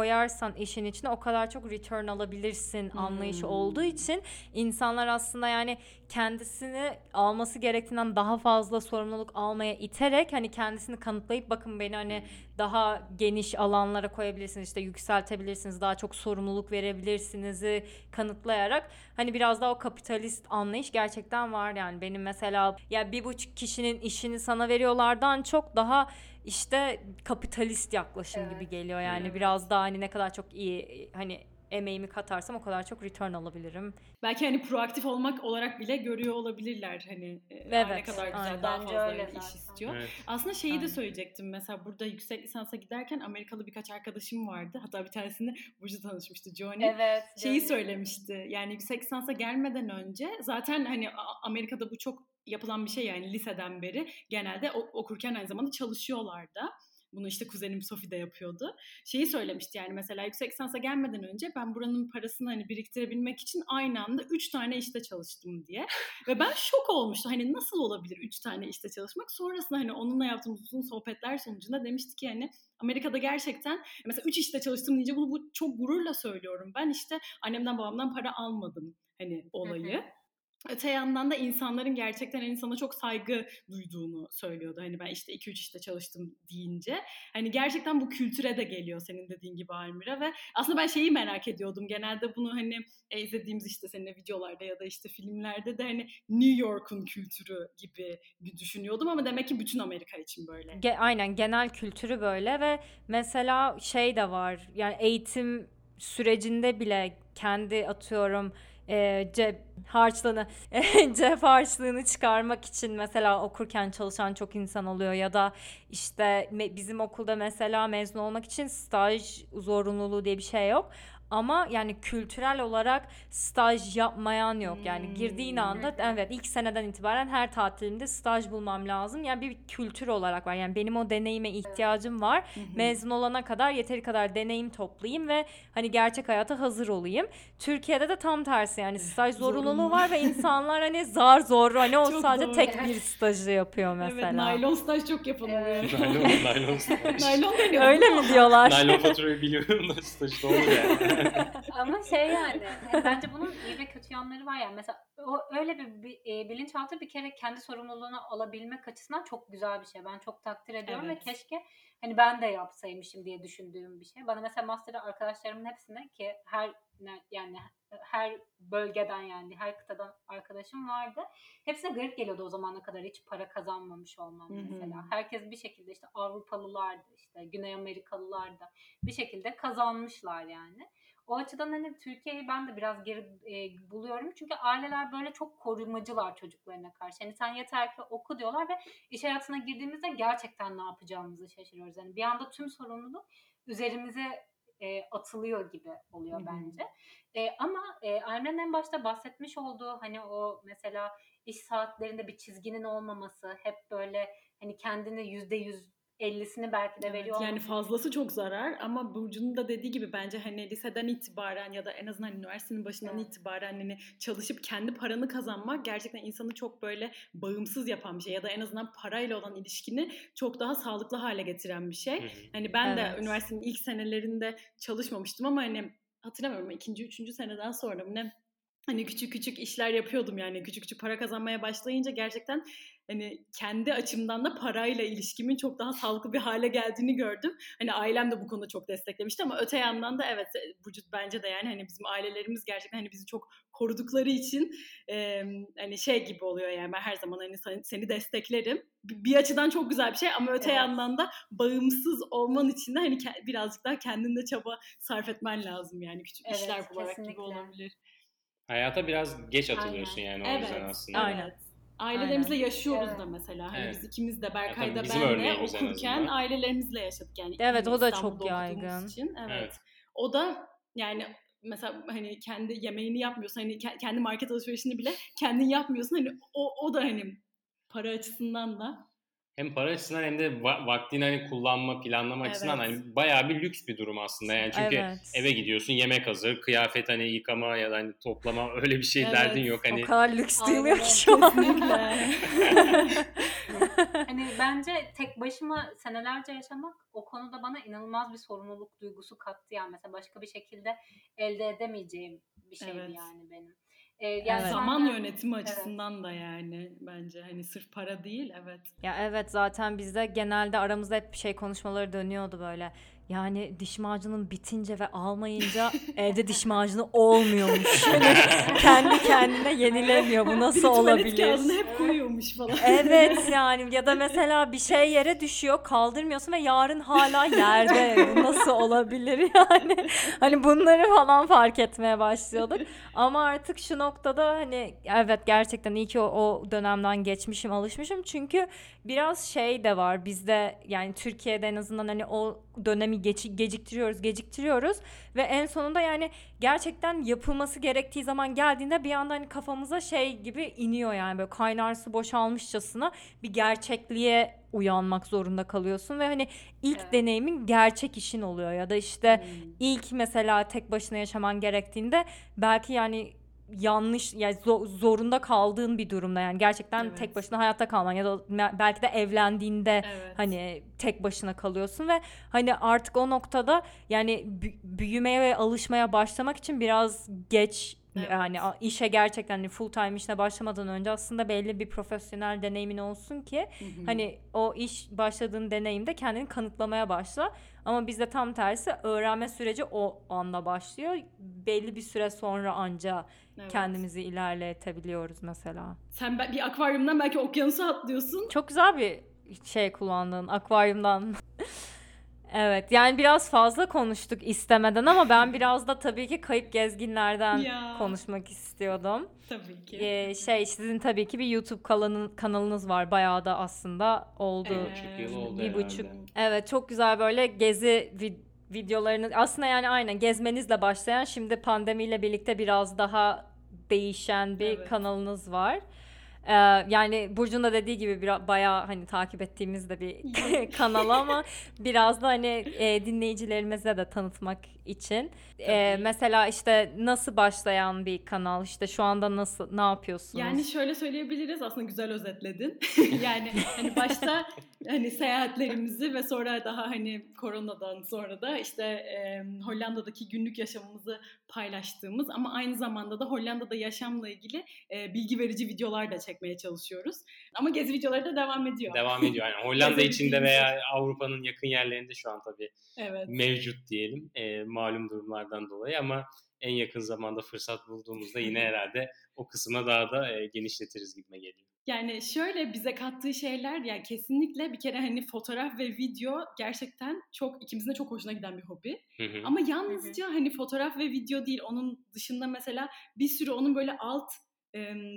koyarsan işin içine o kadar çok return alabilirsin anlayışı Hmm. olduğu için insanlar aslında yani kendisini alması gerektiğinden daha fazla sorumluluk almaya iterek hani kendisini kanıtlayıp bakın beni hani daha geniş alanlara koyabilirsiniz işte yükseltebilirsiniz daha çok sorumluluk verebilirsiniz kanıtlayarak hani biraz daha o kapitalist anlayış gerçekten var yani benim mesela ya bir buçuk kişinin işini sana veriyorlardan çok daha işte kapitalist yaklaşım Evet. gibi geliyor yani Evet. biraz daha hani ne kadar çok iyi hani emeğimi katarsam o kadar çok return alabilirim. Belki hani proaktif olmak olarak bile görüyor olabilirler hani e, "Aa, ne Evet, kadar güzel aynen. daha fazla öyle iş zaten. istiyor. Evet. Aslında şeyi de Aynen. söyleyecektim. Mesela burada yüksek lisansa giderken Amerikalı birkaç arkadaşım vardı. Hatta bir tanesini Burcu tanışmıştı Johnny. Evet. Şeyi Johnny. söylemişti. Yani yüksek lisansa gelmeden önce zaten hani Amerika'da bu çok yapılan bir şey yani liseden beri genelde okurken aynı zamanda çalışıyorlar da. Bunu işte kuzenim Sofi de yapıyordu. Şeyi söylemişti yani mesela yüksek lisansa gelmeden önce ben buranın parasını hani biriktirebilmek için aynı anda 3 tane işte çalıştım diye. Ve ben şok olmuştum. Hani nasıl olabilir 3 tane işte çalışmak? Sonrasında hani onunla yaptığımız uzun sohbetler sonucunda demişti ki hani Amerika'da gerçekten mesela 3 işte çalıştım deyince bunu bu çok gururla söylüyorum. Ben işte annemden babamdan para almadım hani olayı. Öte yandan da insanların gerçekten hani sana çok saygı duyduğunu söylüyordu. Hani ben işte 2-3 işte çalıştım deyince. Hani gerçekten bu kültüre de geliyor senin dediğin gibi Almira ve aslında ben şeyi merak ediyordum. Genelde bunu hani e, izlediğimiz işte seninle videolarda ya da işte filmlerde de hani New York'un kültürü gibi düşünüyordum ama demek ki bütün Amerika için böyle. Ge- aynen genel kültürü böyle ve mesela şey de var yani eğitim sürecinde bile kendi atıyorum e, cep harçlığını cep harçlığını çıkarmak için mesela okurken çalışan çok insan oluyor ya da işte bizim okulda mesela mezun olmak için staj zorunluluğu diye bir şey yok. Ama yani kültürel olarak staj yapmayan yok. Yani girdiğin Hmm. anda evet ilk seneden itibaren her tatilimde staj bulmam lazım. Yani bir kültür olarak var. Yani benim o deneyime ihtiyacım var. Mezun olana kadar yeteri kadar deneyim toplayayım ve hani gerçek hayata hazır olayım. Türkiye'de de tam tersi yani staj zorunluluğu Zorunlu. var ve insanlar hani zar zor hani o Çok sadece doğru. tek bir stajı yapıyor mesela. Evet, naylon staj çok yapan oluyor. Evet. naylon, naylon staj. naylon deniyor. Öyle mi diyorlar? Naylon faturayı biliyorum da stajda olur yani. Ama şey yani e, bence bunun iyi ve kötü yanları var yani mesela o öyle bir, bir e, bilinçaltı bir kere kendi sorumluluğunu alabilmek açısından çok güzel bir şey. Ben çok takdir ediyorum Evet. ve keşke hani ben de yapsaymışım diye düşündüğüm bir şey. Bana mesela master'da arkadaşlarımın hepsine ki her ne- yani her bölgeden yani her kıtadan arkadaşım vardı. Hepsine garip geliyordu o zamana kadar hiç para kazanmamış olmam Hı hı. mesela. Herkes bir şekilde işte Avrupalılar da işte Güney Amerikalılar da bir şekilde kazanmışlar yani. O açıdan hani Türkiye'yi ben de biraz geri e, buluyorum. Çünkü aileler böyle çok korumacılar çocuklarına karşı. Hani sen yeter ki oku diyorlar ve iş hayatına girdiğimizde gerçekten ne yapacağımızı şaşırıyoruz. Yani bir anda tüm sorumluluk üzerimize e, atılıyor gibi oluyor Hı hı. bence. E, ama e, Aymen'in en başta bahsetmiş olduğu hani o mesela iş saatlerinde bir çizginin olmaması, hep böyle hani kendini yüzde yüz ellisini belki de Evet, veriyor yani fazlası çok zarar ama Burcu'nun da dediği gibi bence hani liseden itibaren ya da en azından üniversitenin başından Evet. itibaren hani çalışıp kendi paranı kazanmak gerçekten insanı çok böyle bağımsız yapan bir şey ya da en azından parayla olan ilişkini çok daha sağlıklı hale getiren bir şey. Hı hı. Hani ben de Evet. üniversitenin ilk senelerinde çalışmamıştım ama hani hatırlamıyorum ikinci, üçüncü seneden sonra ne hani küçük küçük işler yapıyordum yani küçük küçük para kazanmaya başlayınca gerçekten hani kendi açımdan da parayla ilişkimin çok daha sağlıklı bir hale geldiğini gördüm. Hani ailem de bu konuda çok desteklemişti ama öte yandan da evet Burcu bence de yani hani bizim ailelerimiz gerçekten hani bizi çok korudukları için e, hani şey gibi oluyor yani ben her zaman hani seni, desteklerim. Bir, açıdan çok güzel bir şey ama öte Evet. yandan da bağımsız olman için de hani birazcık daha kendinde çaba sarf etmen lazım yani küçük Evet, işler bularak gibi kesinlikle. olabilir. Hayata biraz geç atılıyorsun Aynen. yani o Evet. yüzden aslında. Aynen. Ailelerimizle yaşıyoruz Evet. da mesela. Hani Evet. biz ikimiz de Berkay da ben de okurken ailelerimizle yaşadık yani. Evet, o da İstanbul'da çok yaygın. Için. Evet. Evet. O da yani mesela hani kendi yemeğini yapmıyorsun hani ke- kendi market alışverişini bile kendin yapmıyorsun hani o, o da hani para açısından da Hem para açısından hem de va- vaktini hani kullanma, planlama açısından Evet. hani bayağı bir lüks bir durum aslında. Yani çünkü Evet. eve gidiyorsun, yemek hazır, kıyafet hani yıkama ya da hani toplama öyle bir şey Evet. derdin yok. Hani O kadar lüks duymuyor ki şu an. kesinlikle. Hani hani bence tek başıma senelerce yaşamak o konuda bana inanılmaz bir sorumluluk duygusu kattı yani mesela başka bir şekilde elde edemeyeceğim bir şeydi Evet. yani benim. Ee, yani Evet. Zaman yönetimi açısından da yani bence hani sırf para değil evet. Ya evet zaten bizde genelde aramızda hep şey konuşmaları dönüyordu böyle. Yani diş macunun bitince ve almayınca evde diş macunu olmuyormuş. Hani kendi kendine yenilemiyor. Bu nasıl olabilir? kağıdını hep koyuyormuş falan. Evet yani ya da mesela bir şey yere düşüyor kaldırmıyorsun ve yarın hala yerde. Bu nasıl olabilir yani? Hani bunları falan fark etmeye başlıyorduk. Ama artık şu noktada hani evet gerçekten iyi ki o, o dönemden geçmişim alışmışım. Çünkü biraz şey de var bizde yani Türkiye'de en azından hani o dönemi geç, geciktiriyoruz geciktiriyoruz. Ve en sonunda yani gerçekten yapılması gerektiği zaman geldiğinde bir anda hani kafamıza şey gibi iniyor yani böyle kaynar su boşalmışçasına bir gerçekliğe uyanmak zorunda kalıyorsun ve hani ilk Evet. deneyimin gerçek işin oluyor ya da işte Hmm. ilk mesela tek başına yaşaman gerektiğinde belki yani yanlış yani zo- zorunda kaldığın bir durumda yani gerçekten Evet. tek başına hayatta kalman ya da belki de evlendiğinde Evet. hani tek başına kalıyorsun ve hani artık o noktada yani bü- büyümeye ve alışmaya başlamak için biraz geç Evet. yani işe gerçekten hani full time işine başlamadan önce aslında belli bir profesyonel deneyimin olsun ki hani o iş başladığın deneyimde kendini kanıtlamaya başla. Ama bizde tam tersi öğrenme süreci o anda başlıyor. Belli bir süre sonra anca Evet. kendimizi ilerletebiliyoruz mesela. Sen bir akvaryumdan belki okyanusa atlıyorsun. Çok güzel bir şey kullandın akvaryumdan. evet yani biraz fazla konuştuk istemeden ama ben biraz da tabii ki kayıp gezginlerden Ya. konuşmak istiyordum. Tabii ki. Ee, şey sizin tabii ki bir YouTube kanalı, kanalınız var bayağı da aslında oldu. Evet. buçuk yıl oldu bir herhalde. buçuk. Evet çok güzel böyle gezi vid- videolarını aslında yani aynen gezmenizle başlayan şimdi pandemiyle birlikte biraz daha değişen bir Evet. kanalınız var. Ee, yani Burcu'nun da dediği gibi bir, bayağı hani takip ettiğimiz de bir kanal ama biraz da hani e, dinleyicilerimize de tanıtmak için. Tabii. mesela işte nasıl başlayan bir kanal işte şu anda nasıl ne yapıyorsunuz? Yani şöyle söyleyebiliriz aslında güzel özetledin. yani hani başta hani seyahatlerimizi ve sonra daha hani koronadan sonra da işte e, Hollanda'daki günlük yaşamımızı paylaştığımız ama aynı zamanda da Hollanda'da yaşamla ilgili e, bilgi verici videolar da çekmeye çalışıyoruz. Ama gezi videoları da devam ediyor. Devam ediyor. Yani Hollanda içinde veya Avrupa'nın yakın yerlerinde şu an tabii Evet. mevcut diyelim e, malum durumlardan dolayı ama en yakın zamanda fırsat bulduğumuzda yine herhalde o kısma daha da e, genişletiriz gibime geliyor. Yani şöyle bize kattığı şeyler yani kesinlikle bir kere hani fotoğraf ve video gerçekten çok ikimizin de çok hoşuna giden bir hobi. Hı hı. Ama yalnızca hani fotoğraf ve video değil onun dışında mesela bir sürü onun böyle alt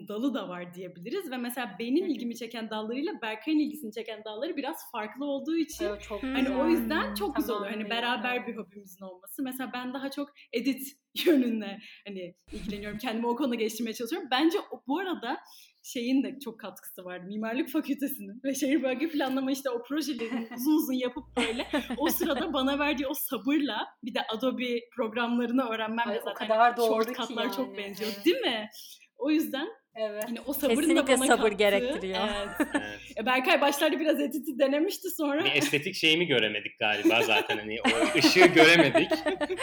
dalı da var diyebiliriz ve mesela benim ilgimi çeken dallarıyla Berkay'ın ilgisini çeken dalları biraz farklı olduğu için Evet, çok Hani Hani güzel. o yüzden çok güzel oluyor. Hani Tamamıyla, beraber evet. bir hobimizin olması. Mesela ben daha çok edit yönünde hani ilgileniyorum. Kendimi o konuda geliştirmeye çalışıyorum. Bence bu arada şeyin de çok katkısı vardı. Mimarlık Fakültesinin ve şehir bölge planlama işte o projelerin uzun uzun yapıp böyle o sırada bana verdiği o sabırla bir de Adobe programlarını öğrenmem Ay, de zaten kadar doğru shortcutlar çok yani, benziyor evet. değil mi? O yüzden Evet. hani o sabırın da Kesinlikle bana sabır kattığı- gerektiriyor. Evet. Evet. Berkay başlarda biraz editi denemişti sonra. Bir estetik şeyimi göremedik galiba zaten hani o ışığı göremedik.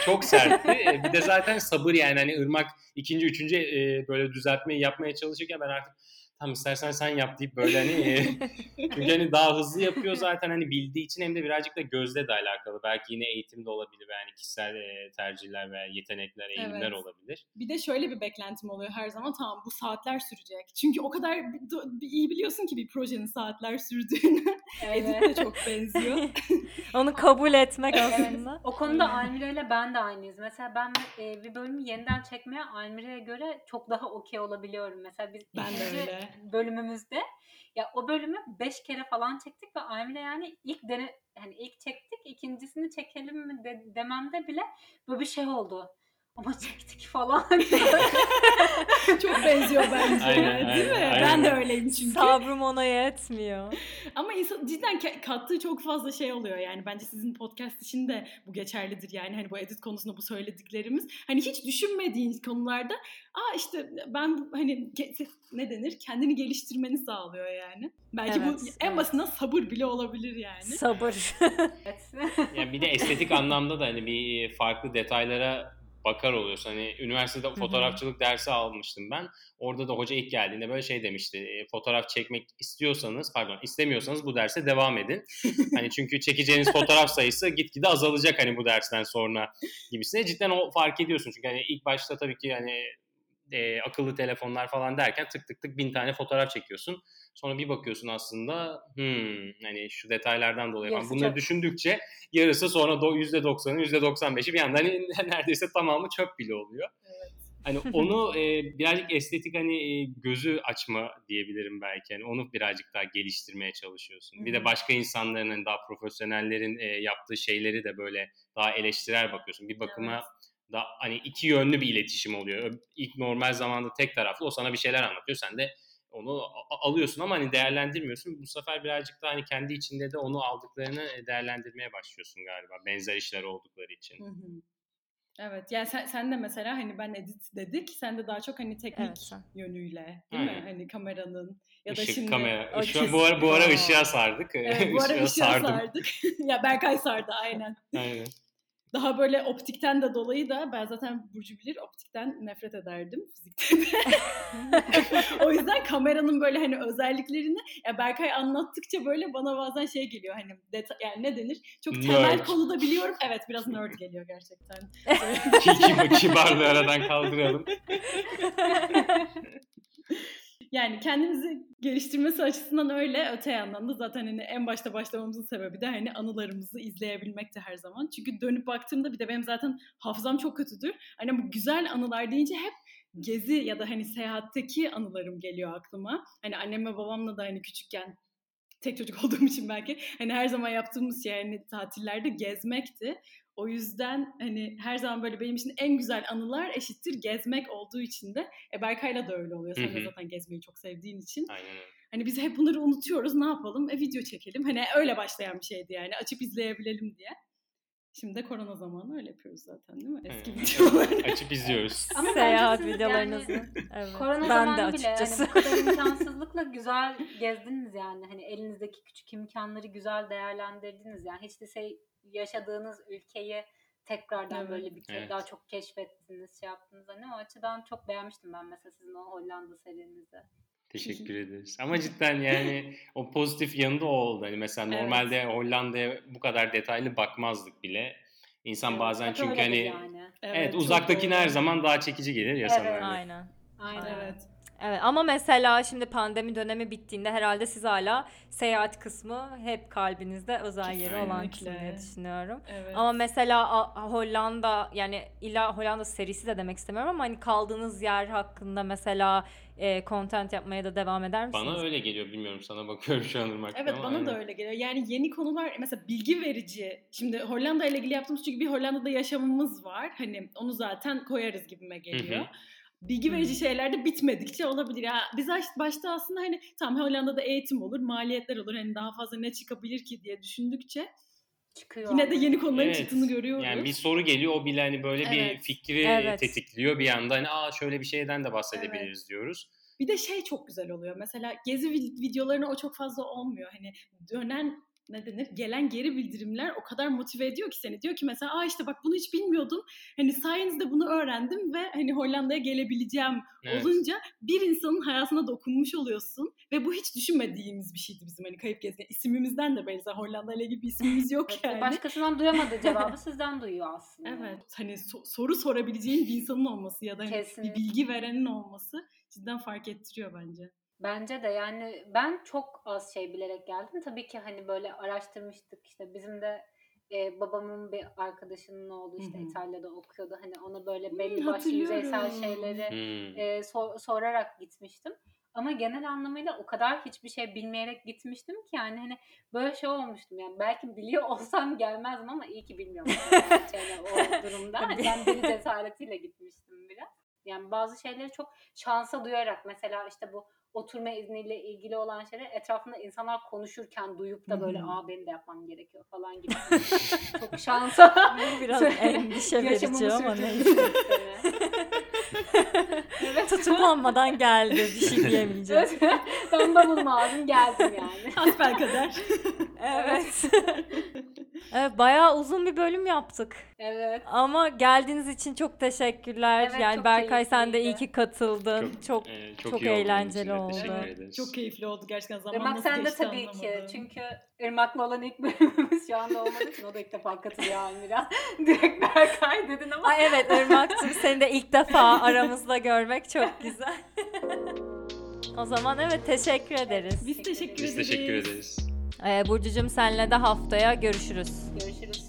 Çok sertti. E, Bir de zaten sabır yani hani ırmak ikinci üçüncü e, böyle düzeltmeyi yapmaya çalışırken ben artık tam istersen sen yap deyip böyle hani e, çünkü hani daha hızlı yapıyor zaten hani bildiği için hem de birazcık da gözle de alakalı. Belki yine eğitimde olabilir yani kişisel e, tercihler veya yetenekler, eğilimler Evet. olabilir. Bir de şöyle bir beklentim oluyor her zaman. Tamam bu saatler sürecek. Çünkü o kadar iyi biliyorsun ki bir projenin saatler sürdüğünü. Edit Evet. de çok benziyor. Onu kabul etmek Evet. aslında. O konuda. Almire ile ben de aynıyız. Mesela ben e, bir bölümü yeniden çekmeye Almire'ye göre çok daha okey olabiliyorum. Mesela biz Ben de öyle. bölümümüzde ya o bölümü beş kere falan çektik ve Almire yani ilk dene hani ilk çektik ikincisini çekelim mi de, dememde bile böyle bir şey oldu. ama çektik falan. Benziyor bence. Aynen, değil mi? aynen, Ben aynen. de öyleyim çünkü. Sabrım ona yetmiyor. Ama insan cidden kattığı çok fazla şey oluyor yani bence sizin podcast için de bu geçerlidir yani hani bu edit konusunda bu söylediklerimiz hani hiç düşünmediğin konularda aa işte ben hani ne denir kendini geliştirmeni sağlıyor yani. Belki bu Evet, en evet. basitinden sabır bile olabilir yani. Sabır. evet. Yani bir de estetik anlamda da hani bir farklı detaylara bakar oluyorsun. Hani üniversitede fotoğrafçılık dersi almıştım ben. Orada da hoca ilk geldiğinde böyle şey demişti. "E, Fotoğraf çekmek istiyorsanız, pardon istemiyorsanız bu derse devam edin. hani çünkü çekeceğiniz fotoğraf sayısı gitgide azalacak hani bu dersten sonra gibisine. Cidden o fark ediyorsun. Çünkü hani ilk başta tabii ki hani e, akıllı telefonlar falan derken tık tık tık bin tane fotoğraf çekiyorsun. Sonra bir bakıyorsun aslında hmm, hani şu detaylardan dolayı. Yarısı Bunları çöp. düşündükçe yarısı sonra do- %90'ı %95'i bir anda hani neredeyse tamamı çöp bile oluyor. Hani onu e, birazcık estetik hani e, gözü açma diyebilirim belki. Yani onu birazcık daha geliştirmeye çalışıyorsun. Bir de başka insanların hani daha profesyonellerin e, yaptığı şeyleri de böyle daha eleştirel bakıyorsun. Bir bakıma da hani iki yönlü bir iletişim oluyor. İlk normal zamanda tek taraflı o sana bir şeyler anlatıyor. Sen de onu alıyorsun ama hani değerlendirmiyorsun. Bu sefer birazcık daha hani kendi içinde de onu aldıklarını e, değerlendirmeye başlıyorsun galiba. Benzer işler oldukları için. Hı hı. Evet yani sen, sen de mesela hani ben edit dedik sen de daha çok hani teknik Evet, yönüyle değil mi? Aynen. Hani kameranın ya da Işık, şimdi kamera. Şu, bu ara, bu ara ışığa sardık. Evet, bu ara Işığa ışığa sardım. sardık. ya Berkay sardı aynen. Aynen. Daha böyle optikten de dolayı da ben zaten Burcu bilir optikten nefret ederdim fizikte de. o yüzden kameranın böyle hani özelliklerini ya Berkay anlattıkça böyle bana bazen şey geliyor hani deta- yani ne denir? Çok temel Nerd. konuda biliyorum. Evet biraz nerd geliyor gerçekten. Ki- Kibarlığı aradan kaldıralım. Yani kendimizi geliştirmesi açısından öyle. Öte yandan da zaten hani en başta başlamamızın sebebi de hani anılarımızı izleyebilmekti her zaman. Çünkü dönüp baktığımda bir de benim zaten hafızam çok kötüdür. Hani bu güzel anılar deyince hep gezi ya da hani seyahatteki anılarım geliyor aklıma. Hani annemle babamla da hani küçükken tek çocuk olduğum için belki hani her zaman yaptığımız şey hani tatillerde gezmekti. O yüzden hani her zaman böyle benim için en güzel anılar eşittir gezmek olduğu için de e Berkay'la da öyle oluyor. Sen de zaten gezmeyi çok sevdiğin için. Aynen öyle. Hani biz hep bunları unutuyoruz. Ne yapalım? E video çekelim. Hani öyle başlayan bir şeydi yani. Açıp izleyebilelim diye. Şimdi de korona zamanı öyle yapıyoruz zaten değil mi? Eski Evet. videolar. Açıp izliyoruz. Ama Seyahat videolarınızı. yani evet. Korona ben zamanı de bile açıkçası. yani bu kadar imkansızlıkla güzel gezdiniz yani. Hani elinizdeki küçük imkanları güzel değerlendirdiniz yani. Hiç de şey yaşadığınız ülkeyi tekrardan Evet. böyle bir kere Evet. daha çok keşfettiniz, şey yaptınız. Hani o açıdan çok beğenmiştim ben mesela sizin o Hollanda serinizi. Teşekkür ederiz. Ama cidden yani o pozitif yanı da o oldu. Hani mesela Evet. normalde Hollanda'ya bu kadar detaylı bakmazdık bile. İnsan Evet, bazen çünkü hani yani. evet, uzaktakine doğru. her zaman daha çekici gelir ya Evet. sana. Aynen. Aynen. Evet. Evet ama mesela şimdi pandemi dönemi bittiğinde herhalde siz hala seyahat kısmı hep kalbinizde özel yeri olan Kesinlikle. kısım diye düşünüyorum. Evet. Ama mesela Hollanda yani illa Hollanda serisi de demek istemiyorum ama hani kaldığınız yer hakkında mesela e, content yapmaya da devam eder misiniz? Bana öyle geliyor bilmiyorum sana bakıyorum şu an Irmak. Evet ama bana da aynen. öyle geliyor. Yani yeni konular mesela bilgi verici. Şimdi Hollanda ile ilgili yaptığımız çünkü bir Hollanda'da yaşamımız var. Hani onu zaten koyarız gibime geliyor. Hı hı. Bilgi verici şeyler de bitmedikçe olabilir. Ya biz baş- başta aslında hani tam Hollanda'da eğitim olur, maliyetler olur. Hani daha fazla ne çıkabilir ki diye düşündükçe Çıkıyor. yine de yeni konuların Evet. çıktığını görüyoruz. Yani bir soru geliyor o bile hani böyle bir Evet. fikri Evet. tetikliyor bir anda hani aa şöyle bir şeyden de bahsedebiliriz diyoruz. Bir de şey çok güzel oluyor. Mesela gezi vid- videolarına o çok fazla olmuyor. Hani dönen ne denir? Gelen geri bildirimler o kadar motive ediyor ki seni. Diyor ki mesela aa işte bak bunu hiç bilmiyordum. Hani sayenizde bunu öğrendim ve hani Hollanda'ya gelebileceğim Evet. olunca bir insanın hayatına dokunmuş oluyorsun. Ve bu hiç düşünmediğimiz bir şeydi bizim hani kayıp gezgin. İsmimizden de. Zaten Hollanda ile ilgili bir ismimiz yok Evet, yani. Başkasından duyamadığı cevabı sizden duyuyor aslında. Evet. Hani so- soru sorabileceğin bir insanın olması ya da hani bir bilgi verenin olması cidden fark ettiriyor bence. Bence de yani ben çok az şey bilerek geldim. Tabii ki hani böyle araştırmıştık işte bizim de e, babamın bir arkadaşının oğlu işte Hı hı. İtalya'da okuyordu. Hani ona böyle Hmm, belli başlı yüzeysel hatırlıyorum. şeyleri Hmm. e, sor- sorarak gitmiştim. Ama genel anlamıyla o kadar hiçbir şey bilmeyerek gitmiştim ki yani hani böyle şey olmuştum yani belki biliyor olsam gelmezdim ama iyi ki bilmiyorum yani o durumda. Hani ben deli cesaretiyle gitmiştim biraz. Yani bazı şeyleri çok şansa duyarak mesela işte bu oturma izniyle ilgili olan şeyler etrafında insanlar konuşurken duyup da böyle aa benim de yapmam gerekiyor falan gibi. çok şansa biraz endişe verici ama neyse. evet. Tutuklanmadan geldi. Bir şey diyemeyeceğim. Evet. ben bavulumu aldım geldim yani. Hasbelkader. Evet. Evet. Bayağı uzun bir bölüm yaptık. Evet. Ama geldiğiniz için çok teşekkürler. Evet, yani çok Berkay sen de iyi ki katıldın. Çok, e, çok iyi oldu benim eğlenceli oldu. Çok keyifli oldu gerçekten. Zaman Irmak nasıl sen de tabii ki. anlamadım. Çünkü Irmak'la olan ilk bölümümüz şu anda olmadığı için o da ilk defa katılıyor Almira. Direkt Berkay dedin ama. Ay evet Irmak'cığım seni de ilk defa aramızda görmek çok güzel. o zaman evet teşekkür ederiz. Biz teşekkür Biz ederiz. teşekkür ederiz. Ee, Burcucuğum senle de haftaya görüşürüz. Görüşürüz.